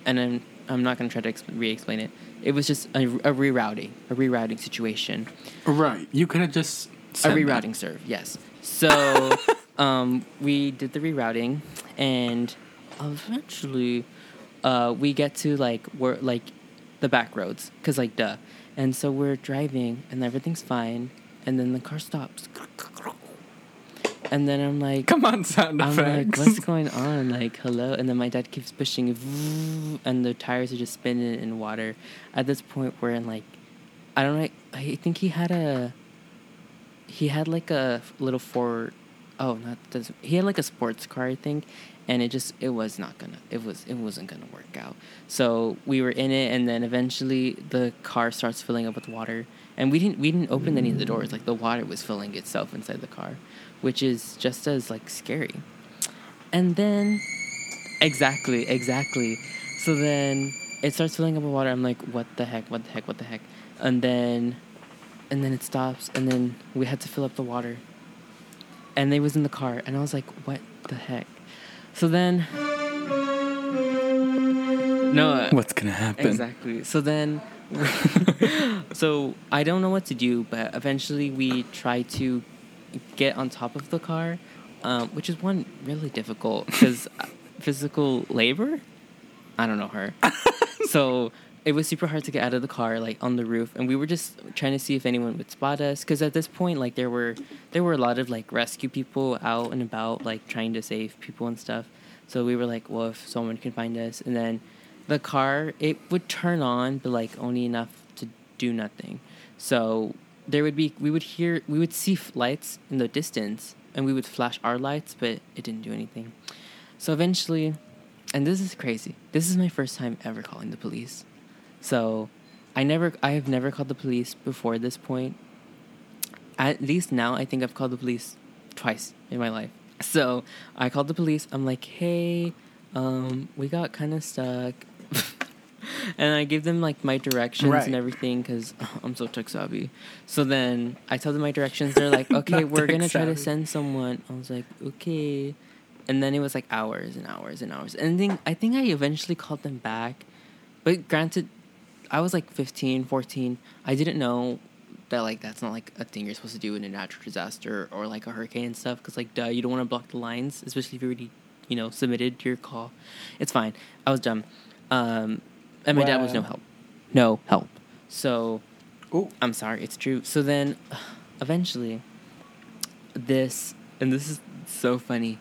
[SPEAKER 3] and I'm I'm not gonna try to exp- re-explain it. It was just a, a rerouting, a rerouting situation
[SPEAKER 2] Right. You could have just
[SPEAKER 3] a
[SPEAKER 2] said that.
[SPEAKER 3] rerouting serve, yes. So um, we did the rerouting, and eventually uh, we get to like we're like the back roads, cause like duh. And so we're driving, and everything's fine, and then the car stops, And then I'm like,
[SPEAKER 2] Come on, sound
[SPEAKER 3] I'm
[SPEAKER 2] effects.
[SPEAKER 3] like, what's going on? Like, hello? And then my dad keeps pushing, and the tires are just spinning in water. At this point, we're in like, I don't know. I think he had a, he had like a little Ford. Oh, not this. He had like a sports car, I think, and it just it was not gonna. It was it wasn't gonna work out. So we were in it, and then eventually the car starts filling up with water, and we didn't we didn't open any of the doors. Like the water was filling itself inside the car, which is just as like scary. And then, exactly, exactly. So then it starts filling up with water. I'm like, what the heck? What the heck? What the heck? And then, and then it stops. And then we had to fill up the water. And they was in the car, and I was like, what the heck? So then, no. uh,
[SPEAKER 2] What's gonna happen?
[SPEAKER 3] Exactly. So then, so I don't know what to do, but eventually we try to get on top of the car, um, which is one really difficult because physical labor. I don't know her. so it was super hard to get out of the car, like on the roof, and we were just trying to see if anyone would spot us. Because at this point, like there were there were a lot of like rescue people out and about, like trying to save people and stuff. So we were like, well, if someone can find us, and then the car it would turn on, but like only enough to do nothing. So there would be we would hear we would see lights in the distance, and we would flash our lights, but it didn't do anything. So eventually, and this is crazy. This is my first time ever calling the police. So I never I have never called the police before this point. At least now I think I've called the police twice in my life. So I called the police. I'm like, "Hey, um, we got kind of stuck." and I give them like my directions
[SPEAKER 2] Right.
[SPEAKER 3] and everything cuz I'm so tech savvy. So then I tell them my directions. They're like, "Okay, we're going to try to send someone." I was like, "Okay." And then it was like hours and hours and hours. And then I think I eventually called them back. But granted, I was like 15, 14. I didn't know that like that's not like a thing you're supposed to do in a natural disaster or like a hurricane and stuff. Because like, duh, you don't want to block the lines, especially if you already, you know, submitted your call. It's fine. I was dumb, um, and my dad was no help, no help. So
[SPEAKER 2] Ooh.
[SPEAKER 3] I'm sorry, it's true. So then, eventually, this and this is so funny.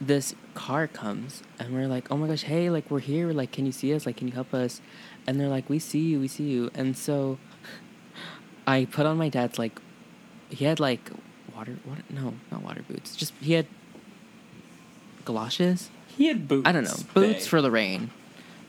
[SPEAKER 3] This car comes and we're like, "Oh my gosh, hey, like we're here. Like, can you see us? Like, can you help us?" And they're like, "We see you, we see you." And so, I put on my dad's like, he had like water, water, no, not water boots. Just he had galoshes.
[SPEAKER 2] He had boots.
[SPEAKER 3] I don't know, boots
[SPEAKER 2] babe.
[SPEAKER 3] for the rain.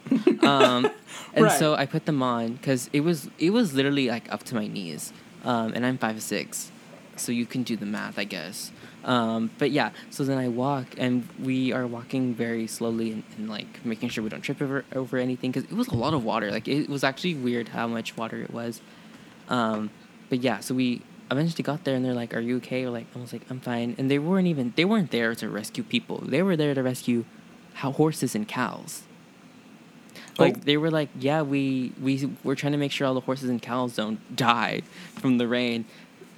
[SPEAKER 3] um, and
[SPEAKER 2] Right.
[SPEAKER 3] so I put them on because it was it was literally like up to my knees, um, and I'm five six, so you can do the math, I guess. Um, but yeah, so then I walk, and we are walking very slowly and, and like making sure we don't trip over over anything because it was a lot of water. Like it was actually weird how much water it was. Um, but yeah, so we eventually got there, and they're like, "Are you okay?" Or like, I was like, "I'm fine." And they weren't even they weren't there to rescue people. They were there to rescue how horses and cows. Like
[SPEAKER 2] Oh.
[SPEAKER 3] they were like, yeah, we we we're trying to make sure all the horses and cows don't die from the rain,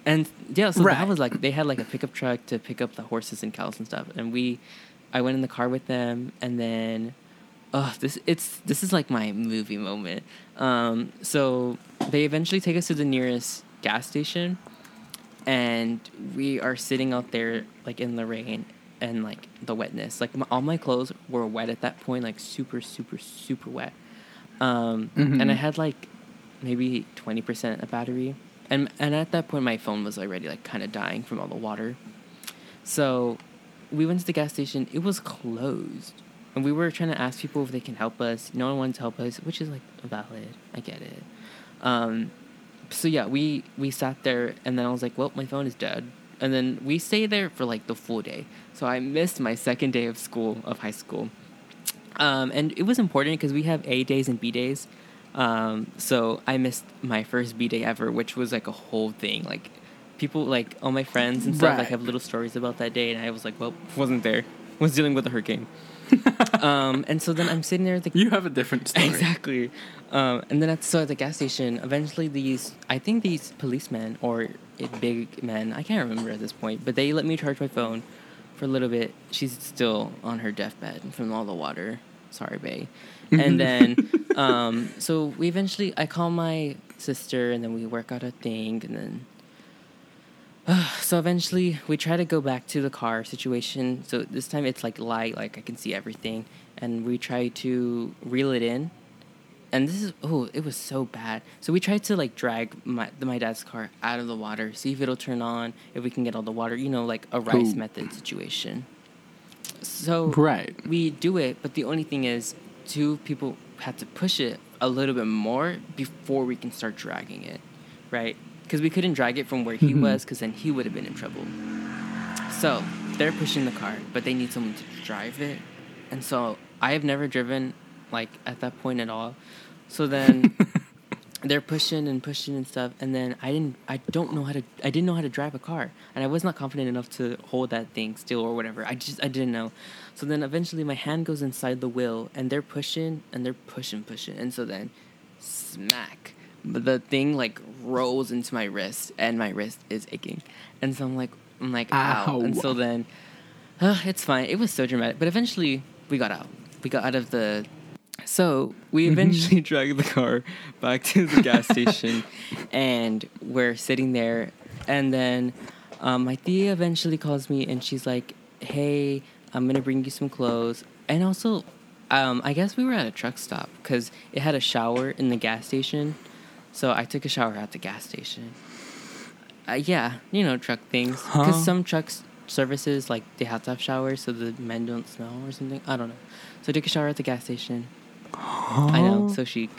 [SPEAKER 3] and yeah, so
[SPEAKER 2] Right.
[SPEAKER 3] that was like they had like a pickup truck to pick up the horses and cows and stuff, and we, I went in the car with them, and then, oh, this it's this is like my movie moment. Um, so they eventually take us to the nearest gas station, and we are sitting out there like in the rain and like the wetness like my, all my clothes were wet at that point like super super super wet um
[SPEAKER 2] Mhm.
[SPEAKER 3] and i had like maybe 20% of battery and and at that point my phone was already like kind of dying from all the water. So we went to the gas station. It was closed. And we were trying to ask people if they can help us. No one wanted to help us which is like valid. I get it. Um so yeah, we we sat there, and then I was like, "Well, my phone is dead." And then we stayed there for like the full day. So I missed my second day of school of high school, um, and it was important because we have A days and B days. Um, so I missed my first B day ever, which was like a whole thing. Like people, like all my friends and stuff, like have little stories about that day, and I was like, "Well, wasn't there. Was dealing with a hurricane." um, and so then I'm sitting there at the
[SPEAKER 2] You have a different story.
[SPEAKER 3] Exactly. Um, and then at, so at the gas station, eventually these, I think these policemen or big men, I can't remember at this point, but they let me charge my phone for a little bit. She's still on her deathbed from all the water. Sorry, Bay. And then, um, so we eventually, I call my sister and then we work out a thing and then, so eventually we try to go back to the car situation. So this time it's like light, like I can see everything, and we try to reel it in. And this is oh, it was so bad. So we tried to like drag my my dad's car out of the water, see if it'll turn on, if we can get all the water, you know, like a rice
[SPEAKER 2] Ooh.
[SPEAKER 3] method situation. So
[SPEAKER 2] Right.
[SPEAKER 3] we do it, but the only thing is, two people had to push it a little bit more before we can start dragging it, right? Because we couldn't drag it from where he
[SPEAKER 2] Mhm.
[SPEAKER 3] was, because then he would have been in trouble. So they're pushing the car, but they need someone to drive it, and so I have never driven like at that point at all. So then they're pushing and pushing and stuff and then i didn't i don't know how to i didn't know how to drive a car and i was not confident enough to hold that thing still or whatever i just i didn't know so then eventually my hand goes inside the wheel and they're pushing and they're pushing pushing. And so then smack the thing like rolls into my wrist and my wrist is aching. And so i'm like i'm like ow,
[SPEAKER 2] Ow.
[SPEAKER 3] and so then uh, it's fine. It was so dramatic. But eventually we got out. We got out of the so we eventually dragged the car back to the gas station, and we're sitting there. And then um, my tia eventually calls me, and she's like, "Hey, I'm gonna bring you some clothes." And also, um, I guess we were at a truck stop because it had a shower in the gas station. So I took a shower at the gas station. Uh, yeah, you know truck things. Because
[SPEAKER 2] Huh?
[SPEAKER 3] some trucks services like they have to have showers so the men don't smell or something. I don't know. So I took a shower at the gas station. I know, so chic.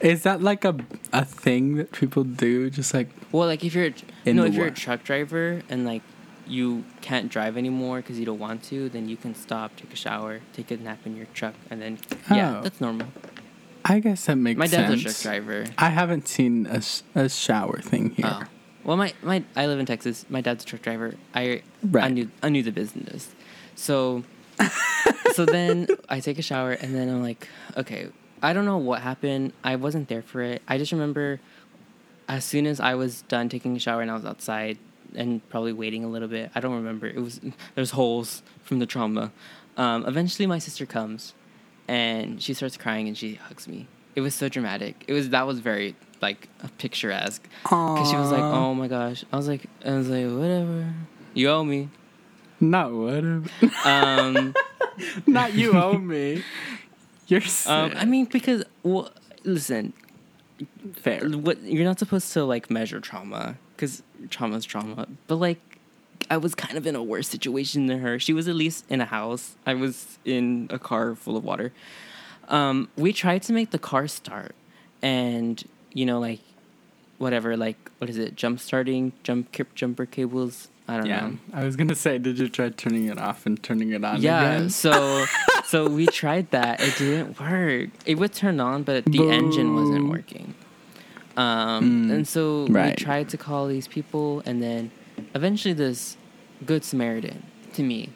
[SPEAKER 2] Is that like a a thing that people do? Just like
[SPEAKER 3] Well, like if you're
[SPEAKER 2] In
[SPEAKER 3] no, if you're a truck driver and like you can't drive anymore because you don't want to, then you can stop, take a shower, take a nap in your truck, and then yeah,
[SPEAKER 2] Oh.
[SPEAKER 3] that's normal.
[SPEAKER 2] I guess that makes
[SPEAKER 3] My dad's
[SPEAKER 2] sense.
[SPEAKER 3] a truck driver.
[SPEAKER 2] I haven't seen a, a shower thing here.
[SPEAKER 3] Oh. Well, my, my I live in Texas. My dad's a truck driver. I I knew I knew the business. So so then I take a shower and then I'm like, okay, I don't know what happened. I wasn't there for it. I just remember as soon as I was done taking a shower and I was outside and probably waiting a little bit. I don't remember. It was there's holes from the trauma. Um, eventually, my sister comes and she starts crying and she hugs me. It was so dramatic. It was that was very like picturesque because she was like, "Oh my gosh!" I was like, "I was like, whatever, you owe me."
[SPEAKER 2] Not whatever.
[SPEAKER 3] Um,
[SPEAKER 2] Not you owe me. You're sick.
[SPEAKER 3] um, I mean, because well, listen,
[SPEAKER 2] fair.
[SPEAKER 3] what you're not supposed to like measure trauma because trauma's trauma, but like. I was kind of in a worse situation than her. She was at least in a house. I was in a car full of water. Um, we tried to make the car start, and you know, like whatever, like what is it? Jump starting, jump jumper cables. I don't
[SPEAKER 2] Yeah,
[SPEAKER 3] know.
[SPEAKER 2] I was gonna say, did you try turning it off and turning it on
[SPEAKER 3] Yeah,
[SPEAKER 2] again?
[SPEAKER 3] so so we tried that. It didn't work. It would turn on, but the engine wasn't working. Um,
[SPEAKER 2] Mm,
[SPEAKER 3] and so
[SPEAKER 2] right.
[SPEAKER 3] we tried to call these people, and then eventually this good Samaritan to me,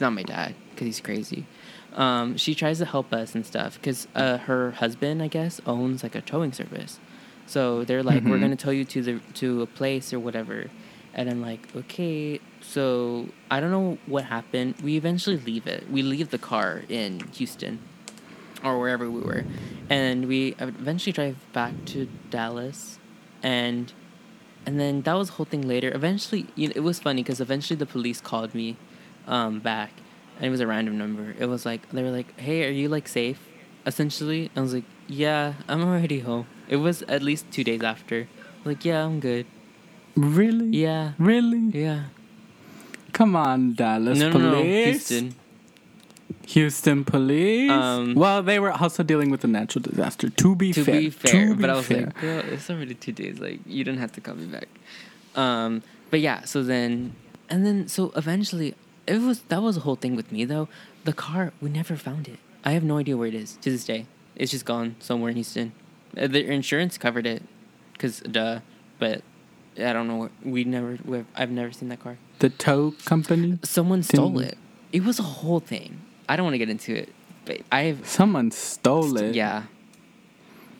[SPEAKER 3] not my dad because he's crazy. Um, she tries to help us and stuff because uh, her husband, I guess, owns like a towing service. So they're like, we're
[SPEAKER 2] Mhm.
[SPEAKER 3] gonna tow you to the to a place or whatever, and I'm like, okay. So I don't know what happened. We eventually leave it. We leave the car in Houston, or wherever we were, and we eventually drive back to Dallas, and and then that was the whole thing later. Eventually, you know, it was funny because eventually the police called me um, back, and it was a random number. It was like they were like, "Hey, are you like safe?" Essentially, I was like, "Yeah, I'm already home." It was at least two days after. Like, "Yeah, I'm good."
[SPEAKER 2] Really?
[SPEAKER 3] Yeah,
[SPEAKER 2] Really?
[SPEAKER 3] yeah.
[SPEAKER 2] Come on, Dallas
[SPEAKER 3] no, no,
[SPEAKER 2] police.
[SPEAKER 3] no, Houston.
[SPEAKER 2] Houston police.
[SPEAKER 3] Um,
[SPEAKER 2] well, they were also dealing with a natural disaster. To be
[SPEAKER 3] to
[SPEAKER 2] fair.
[SPEAKER 3] be fair,
[SPEAKER 2] to
[SPEAKER 3] but
[SPEAKER 2] be
[SPEAKER 3] I was
[SPEAKER 2] fair.
[SPEAKER 3] like, girl, it's already two days. Like, you didn't have to call me back. Um, but yeah, so then, and then, so eventually, it was that was the whole thing with me though. The car, we never found it. I have no idea where it is to this day. It's just gone somewhere in Houston. Uh, The insurance covered it, cause duh. But I don't know. Where, we never. We've, I've never seen that car.
[SPEAKER 2] the tow company.
[SPEAKER 3] Someone stole
[SPEAKER 2] Didn't-
[SPEAKER 3] it. It was a whole thing. I don't want to get into it, but I've.
[SPEAKER 2] Someone stole it.
[SPEAKER 3] Yeah.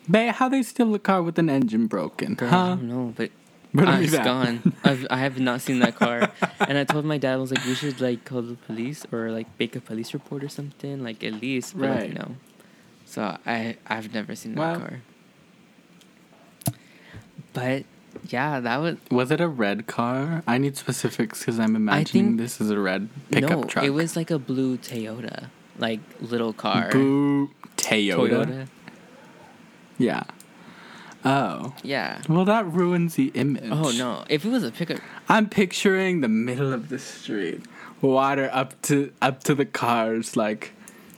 [SPEAKER 2] Babe, how they steal a car with an engine broken?
[SPEAKER 3] Girl, I don't know, but
[SPEAKER 2] Riddle
[SPEAKER 3] uh,
[SPEAKER 2] me
[SPEAKER 3] it's
[SPEAKER 2] that.
[SPEAKER 3] gone. I've, I have not seen that car, and I told my dad I was like, we should like call the police or like make a police report or something, like at least, but like,
[SPEAKER 2] Right.
[SPEAKER 3] no. So I I've never seen that
[SPEAKER 2] Well-
[SPEAKER 3] car. But Yeah, that was
[SPEAKER 2] Was it a red car? I need specifics because I'm imagining
[SPEAKER 3] think-
[SPEAKER 2] this is a red pickup
[SPEAKER 3] no.
[SPEAKER 2] truck.
[SPEAKER 3] It was like a blue Toyota, like little car.
[SPEAKER 2] Boo Toyota.
[SPEAKER 3] Toyota.
[SPEAKER 2] Yeah. Oh.
[SPEAKER 3] Yeah.
[SPEAKER 2] Well, that ruins the image.
[SPEAKER 3] Oh no! If it was a pickup,
[SPEAKER 2] I'm picturing the middle of the street, water up to up to the cars, like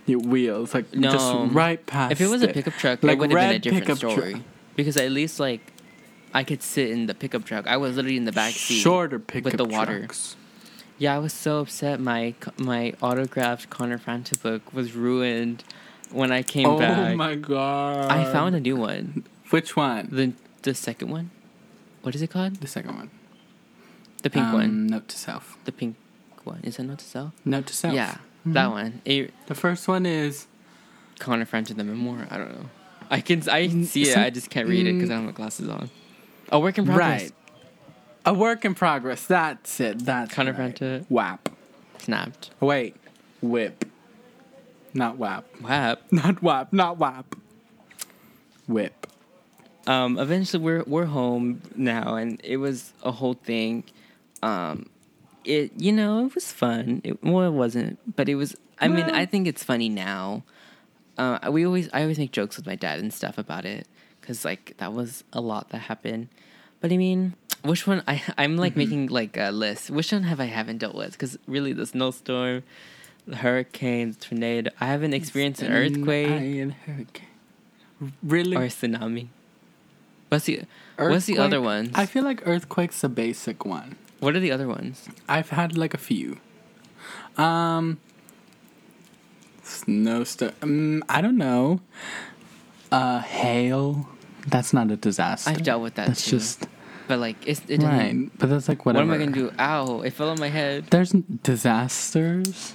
[SPEAKER 2] your wheels, like
[SPEAKER 3] No.
[SPEAKER 2] just right past.
[SPEAKER 3] if it was a pickup truck,
[SPEAKER 2] Like
[SPEAKER 3] it would have been a different story. Because at least like, I could sit in the pickup truck. I was literally in the back seat.
[SPEAKER 2] shorter pickup
[SPEAKER 3] the water.
[SPEAKER 2] trucks.
[SPEAKER 3] Yeah, I was so upset. My my autographed Connor Franta book was ruined when I came
[SPEAKER 2] Oh
[SPEAKER 3] back.
[SPEAKER 2] Oh my god!
[SPEAKER 3] I found a new one.
[SPEAKER 2] which one?
[SPEAKER 3] The the second one. What is it called?
[SPEAKER 2] The second one.
[SPEAKER 3] The pink
[SPEAKER 2] Um,
[SPEAKER 3] one.
[SPEAKER 2] Note to self.
[SPEAKER 3] The pink one. Is that note to self?
[SPEAKER 2] Note to self.
[SPEAKER 3] Yeah,
[SPEAKER 2] Mhm.
[SPEAKER 3] that one. It,
[SPEAKER 2] The first one is
[SPEAKER 3] Connor Franta the memoir. I don't know. I can I can see it. I just can't read it because I don't have my glasses on. A work in progress.
[SPEAKER 2] right. A work in progress. That's it. That's
[SPEAKER 3] Connor
[SPEAKER 2] right. WAP.
[SPEAKER 3] Snapped.
[SPEAKER 2] Wait. Whip. Not WAP.
[SPEAKER 3] Wow.
[SPEAKER 2] Not WAP. Not WAP. Whip.
[SPEAKER 3] um, eventually we're we're home now, and it was a whole thing. Um, it you know it was fun. It, well, it wasn't, but it was. I mean, I think it's funny now. Uh, we always I always make jokes with my dad and stuff about it because like that was a lot that happened. But I mean, which one I I'm like making like a list. Which one have I haven't dealt with? Because really, the snowstorm, the hurricane, tornado. I haven't experienced an earthquake
[SPEAKER 2] An hurricane. Really?
[SPEAKER 3] or tsunami. What's the What's the other
[SPEAKER 2] Earthquake?
[SPEAKER 3] ones?
[SPEAKER 2] I feel like earthquake's the basic one.
[SPEAKER 3] What are the other ones?
[SPEAKER 2] I've had like a few. Um, snowstorm. Um, I don't know. Uh, hail. That's not a disaster.
[SPEAKER 3] I've dealt with that
[SPEAKER 2] That's
[SPEAKER 3] too.
[SPEAKER 2] just
[SPEAKER 3] But like, it's, it
[SPEAKER 2] right. But that's like whatever.
[SPEAKER 3] What am I gonna do? Ow! It fell on my head.
[SPEAKER 2] There's disasters.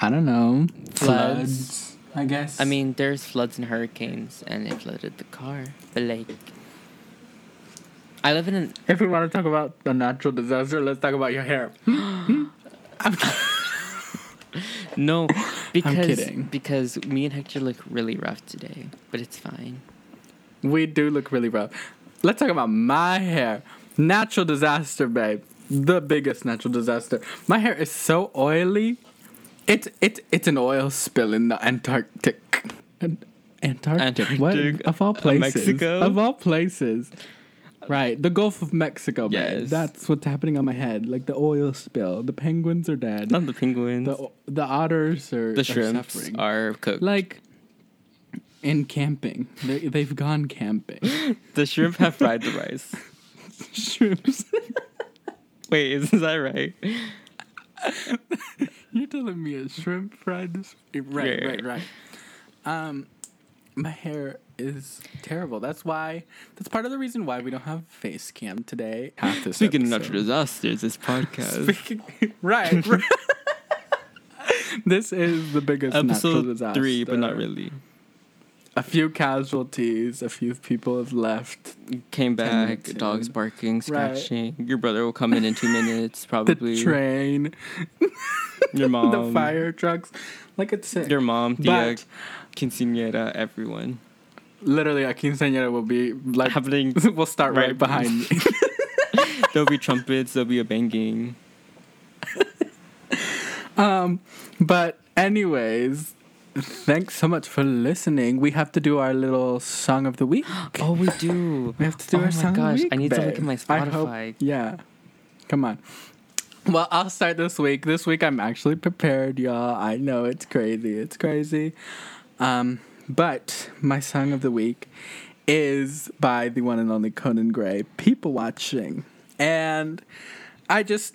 [SPEAKER 2] I don't know.
[SPEAKER 3] Floods.
[SPEAKER 2] I guess.
[SPEAKER 3] I mean, there's floods and hurricanes, and it flooded the car. But like, I live in an.
[SPEAKER 2] if we want to talk about a natural disaster, let's talk about your hair.
[SPEAKER 3] No, because I'm
[SPEAKER 2] kidding.
[SPEAKER 3] because me and Hector look really rough today, but it's fine.
[SPEAKER 2] We do look really rough. Let's talk about my hair. Natural disaster, babe. The biggest natural disaster. My hair is so oily. It's it's it's an oil spill in the Antarctic. An- Antarctic. What of all
[SPEAKER 3] Uh,
[SPEAKER 2] places?
[SPEAKER 3] Mexico?
[SPEAKER 2] Of all places. Right, the Gulf of Mexico. babe.
[SPEAKER 3] Yes.
[SPEAKER 2] that's what's happening on my head. Like the oil spill. The penguins are dead.
[SPEAKER 3] Not the penguins.
[SPEAKER 2] The the otters are
[SPEAKER 3] the
[SPEAKER 2] are
[SPEAKER 3] shrimps
[SPEAKER 2] suffering.
[SPEAKER 3] are cooked.
[SPEAKER 2] like in camping. They they've gone camping.
[SPEAKER 3] the shrimp have fried the rice.
[SPEAKER 2] Shrimps.
[SPEAKER 3] Wait, is that right?
[SPEAKER 2] You're telling me a shrimp fried this? Right,
[SPEAKER 3] Yeah.
[SPEAKER 2] right, right. Um, my hair is terrible. That's why. That's part of the reason why we don't have face cam today. Half this
[SPEAKER 3] Speaking of natural disasters, this podcast.
[SPEAKER 2] Speaking, right. right. this is the biggest natural
[SPEAKER 3] Episode
[SPEAKER 2] disaster.
[SPEAKER 3] three, but not really.
[SPEAKER 2] A few casualties. A few people have left.
[SPEAKER 3] Came back, dogs
[SPEAKER 2] in.
[SPEAKER 3] barking,
[SPEAKER 2] Right.
[SPEAKER 3] scratching. Your brother will come in in two minutes, probably.
[SPEAKER 2] The train,
[SPEAKER 3] Your mom,
[SPEAKER 2] the fire trucks. Like it's sick.
[SPEAKER 3] your mom, Tia,
[SPEAKER 2] But-
[SPEAKER 3] quinceañera, everyone.
[SPEAKER 2] Literally, a quinceañera will be like.
[SPEAKER 3] Happening.
[SPEAKER 2] we'll start right,
[SPEAKER 3] right
[SPEAKER 2] behind me.
[SPEAKER 3] There'll be trumpets. There'll be a banging.
[SPEAKER 2] Um, but anyways, thanks so much for listening. We have to do our little song of the week.
[SPEAKER 3] Oh, we do.
[SPEAKER 2] We have to do
[SPEAKER 3] Oh
[SPEAKER 2] our
[SPEAKER 3] my
[SPEAKER 2] song
[SPEAKER 3] gosh,
[SPEAKER 2] of the week.
[SPEAKER 3] I need to look at my
[SPEAKER 2] I hope-
[SPEAKER 3] Spotify.
[SPEAKER 2] yeah, come on. Well, I'll start this week. This week I'm actually prepared, y'all. I know it's crazy. It's crazy. Um, but my song of the week is by the one and only Conan Gray, People Watching. And I just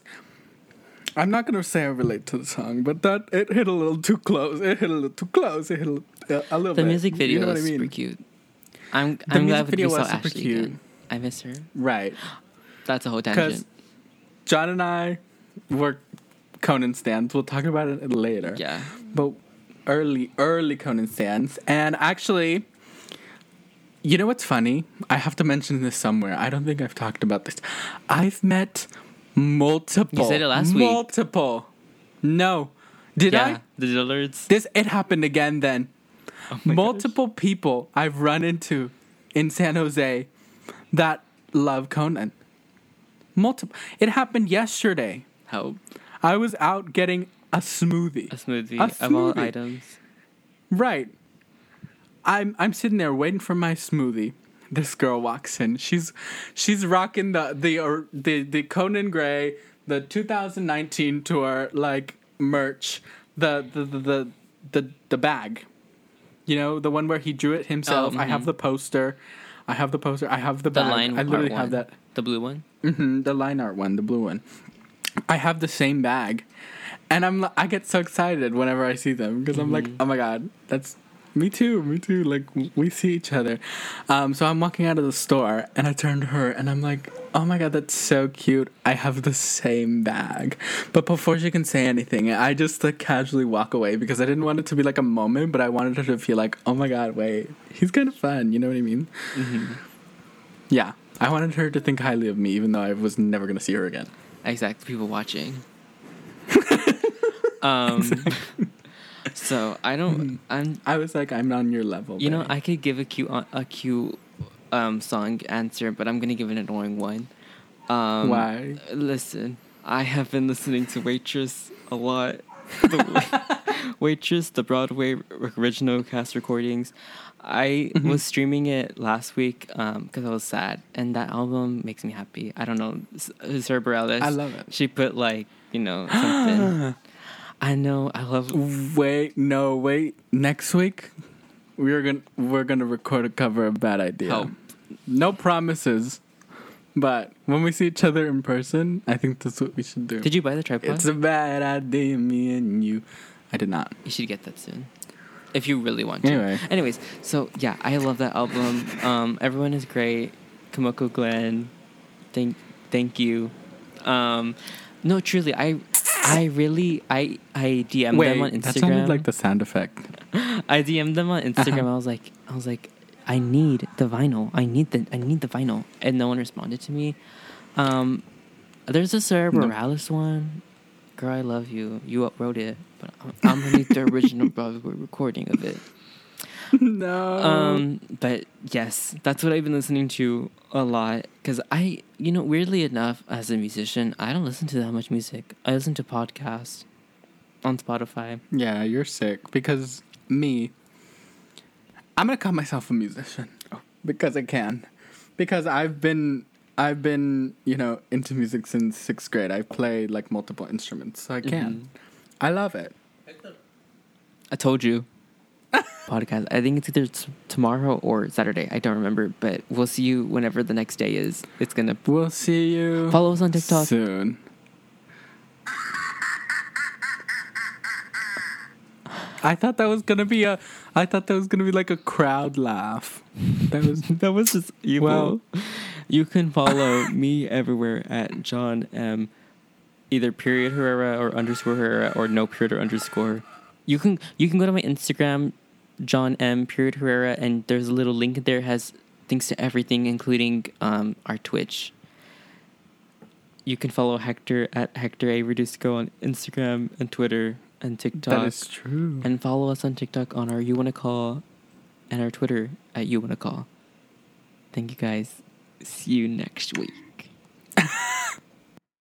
[SPEAKER 2] I'm not gonna say I relate to the song, but that it hit a little too close. It hit a little too close. It hit a, little- a little
[SPEAKER 3] The
[SPEAKER 2] bit.
[SPEAKER 3] music video
[SPEAKER 2] you know what
[SPEAKER 3] is
[SPEAKER 2] I mean?
[SPEAKER 3] super cute. I'm
[SPEAKER 2] The
[SPEAKER 3] I'm glad
[SPEAKER 2] video
[SPEAKER 3] we saw
[SPEAKER 2] was super
[SPEAKER 3] Ashley
[SPEAKER 2] cute.
[SPEAKER 3] again. I miss her.
[SPEAKER 2] Right.
[SPEAKER 3] That's a whole tangent.
[SPEAKER 2] John and I were Conan stands. We'll talk about it later.
[SPEAKER 3] Yeah.
[SPEAKER 2] But early, early Conan stands. And actually, you know what's funny? I have to mention this somewhere. I don't think I've talked about this. I've met multiple.
[SPEAKER 3] You said it last week.
[SPEAKER 2] Multiple. No. Did
[SPEAKER 3] yeah.
[SPEAKER 2] I?
[SPEAKER 3] The Dillards.
[SPEAKER 2] This it happened again then.
[SPEAKER 3] Oh
[SPEAKER 2] Multiple people I've run into in San Jose that love Conan. multiple. It happened yesterday.
[SPEAKER 3] How
[SPEAKER 2] I was out getting a smoothie.
[SPEAKER 3] a smoothie,
[SPEAKER 2] A
[SPEAKER 3] of all
[SPEAKER 2] smoothie.
[SPEAKER 3] items.
[SPEAKER 2] Right. I'm I'm sitting there waiting for my smoothie. This girl walks in. She's she's rocking the the or, the the Conan Gray the 2019 tour like merch. The the the the the, the bag. You know, the one where he drew it himself.
[SPEAKER 3] Oh,
[SPEAKER 2] I have
[SPEAKER 3] mhm.
[SPEAKER 2] the poster. I have the poster. I have the
[SPEAKER 3] The
[SPEAKER 2] bag.
[SPEAKER 3] line
[SPEAKER 2] I literally have
[SPEAKER 3] one.
[SPEAKER 2] that.
[SPEAKER 3] The blue one.
[SPEAKER 2] hmm the line art one, the blue one. I have the same bag, and I'm I get so excited whenever I see them because I'm like,
[SPEAKER 3] Mhm.
[SPEAKER 2] oh my god, that's me too, me too. Like we see each other. Um, so I'm walking out of the store, and I turn to her, and I'm like, oh my god, that's so cute. I have the same bag. But before she can say anything, I just like casually walk away because I didn't want it to be like a moment, but I wanted her to feel like, oh my god, wait, he's kind of fun. You know what I mean?
[SPEAKER 3] Mm-hmm.
[SPEAKER 2] Yeah. I wanted her to think highly of me, even though I was never gonna see her again.
[SPEAKER 3] Exact people watching. um. So I don't. I'm.
[SPEAKER 2] I was like, I'm not on your level.
[SPEAKER 3] You know. I could give a cute uh, a cute um song answer, but I'm gonna give an annoying one. Um,
[SPEAKER 2] Why?
[SPEAKER 3] Listen, I have been listening to Waitress a lot. The Waitress, the Broadway original cast recordings. I
[SPEAKER 2] Mhm.
[SPEAKER 3] was streaming it last week because I was sad, and that album makes me happy. I don't know, S- Sara Bareilles.
[SPEAKER 2] I love it.
[SPEAKER 3] She put like you know something. I know. I love.
[SPEAKER 2] Wait, no, wait. Next week, we're gonna we're gonna record a cover of Bad Idea.
[SPEAKER 3] Help.
[SPEAKER 2] No promises, but when we see each other in person, I think that's what we should do.
[SPEAKER 3] Did you buy the tripod?
[SPEAKER 2] It's a bad idea, me and you. I did not.
[SPEAKER 3] You should get that soon. If you really want to.
[SPEAKER 2] Anyway.
[SPEAKER 3] Anyways, so yeah, I love that album. Um, everyone is great. Kimiko Glenn, thank thank you. Um, no, truly, I I really I I DM'd them on Instagram.
[SPEAKER 2] that sounded like the sound effect.
[SPEAKER 3] I DM'd them on Instagram.
[SPEAKER 2] Uh-huh.
[SPEAKER 3] I was like, I was like, I need the vinyl. I need the I need the vinyl, and no one responded to me. Um, there's a Sarah
[SPEAKER 2] No.
[SPEAKER 3] One. Girl, I love you. You upwrote it, but I'm, I'm gonna need the original recording of it.
[SPEAKER 2] no.
[SPEAKER 3] Um, but yes, that's what I've been listening to a lot. Cause I, you know, weirdly enough, as a musician, I don't listen to that much music. I listen to podcasts on Spotify.
[SPEAKER 2] Yeah, you're sick because me. I'm gonna call myself a musician because I can, because I've been I've been you know into music since sixth grade. I've played like multiple instruments, so I can.
[SPEAKER 3] Mhm.
[SPEAKER 2] I love it.
[SPEAKER 3] I told you. Podcast. I think it's either t- tomorrow or Saturday. I don't remember, but we'll see you whenever the next day is. It's gonna
[SPEAKER 2] We'll see you.
[SPEAKER 3] follow us on TikTok.
[SPEAKER 2] soon. I thought that was gonna be a. I thought that was gonna be like a crowd laugh. That was
[SPEAKER 3] that was just evil.
[SPEAKER 2] Well-
[SPEAKER 3] you can follow me everywhere at John M. Either period Herrera or underscore Herrera or no period or underscore. You can you can go to my Instagram, John M. period Herrera, and there's a little link there has links to everything, including um, our Twitch. You can follow Hector at Hector A. Redusco on Instagram and Twitter and TikTok.
[SPEAKER 2] that is true.
[SPEAKER 3] And follow us on TikTok on our You Wanna Call and our Twitter at You Wanna Call. Thank you guys. See you next week.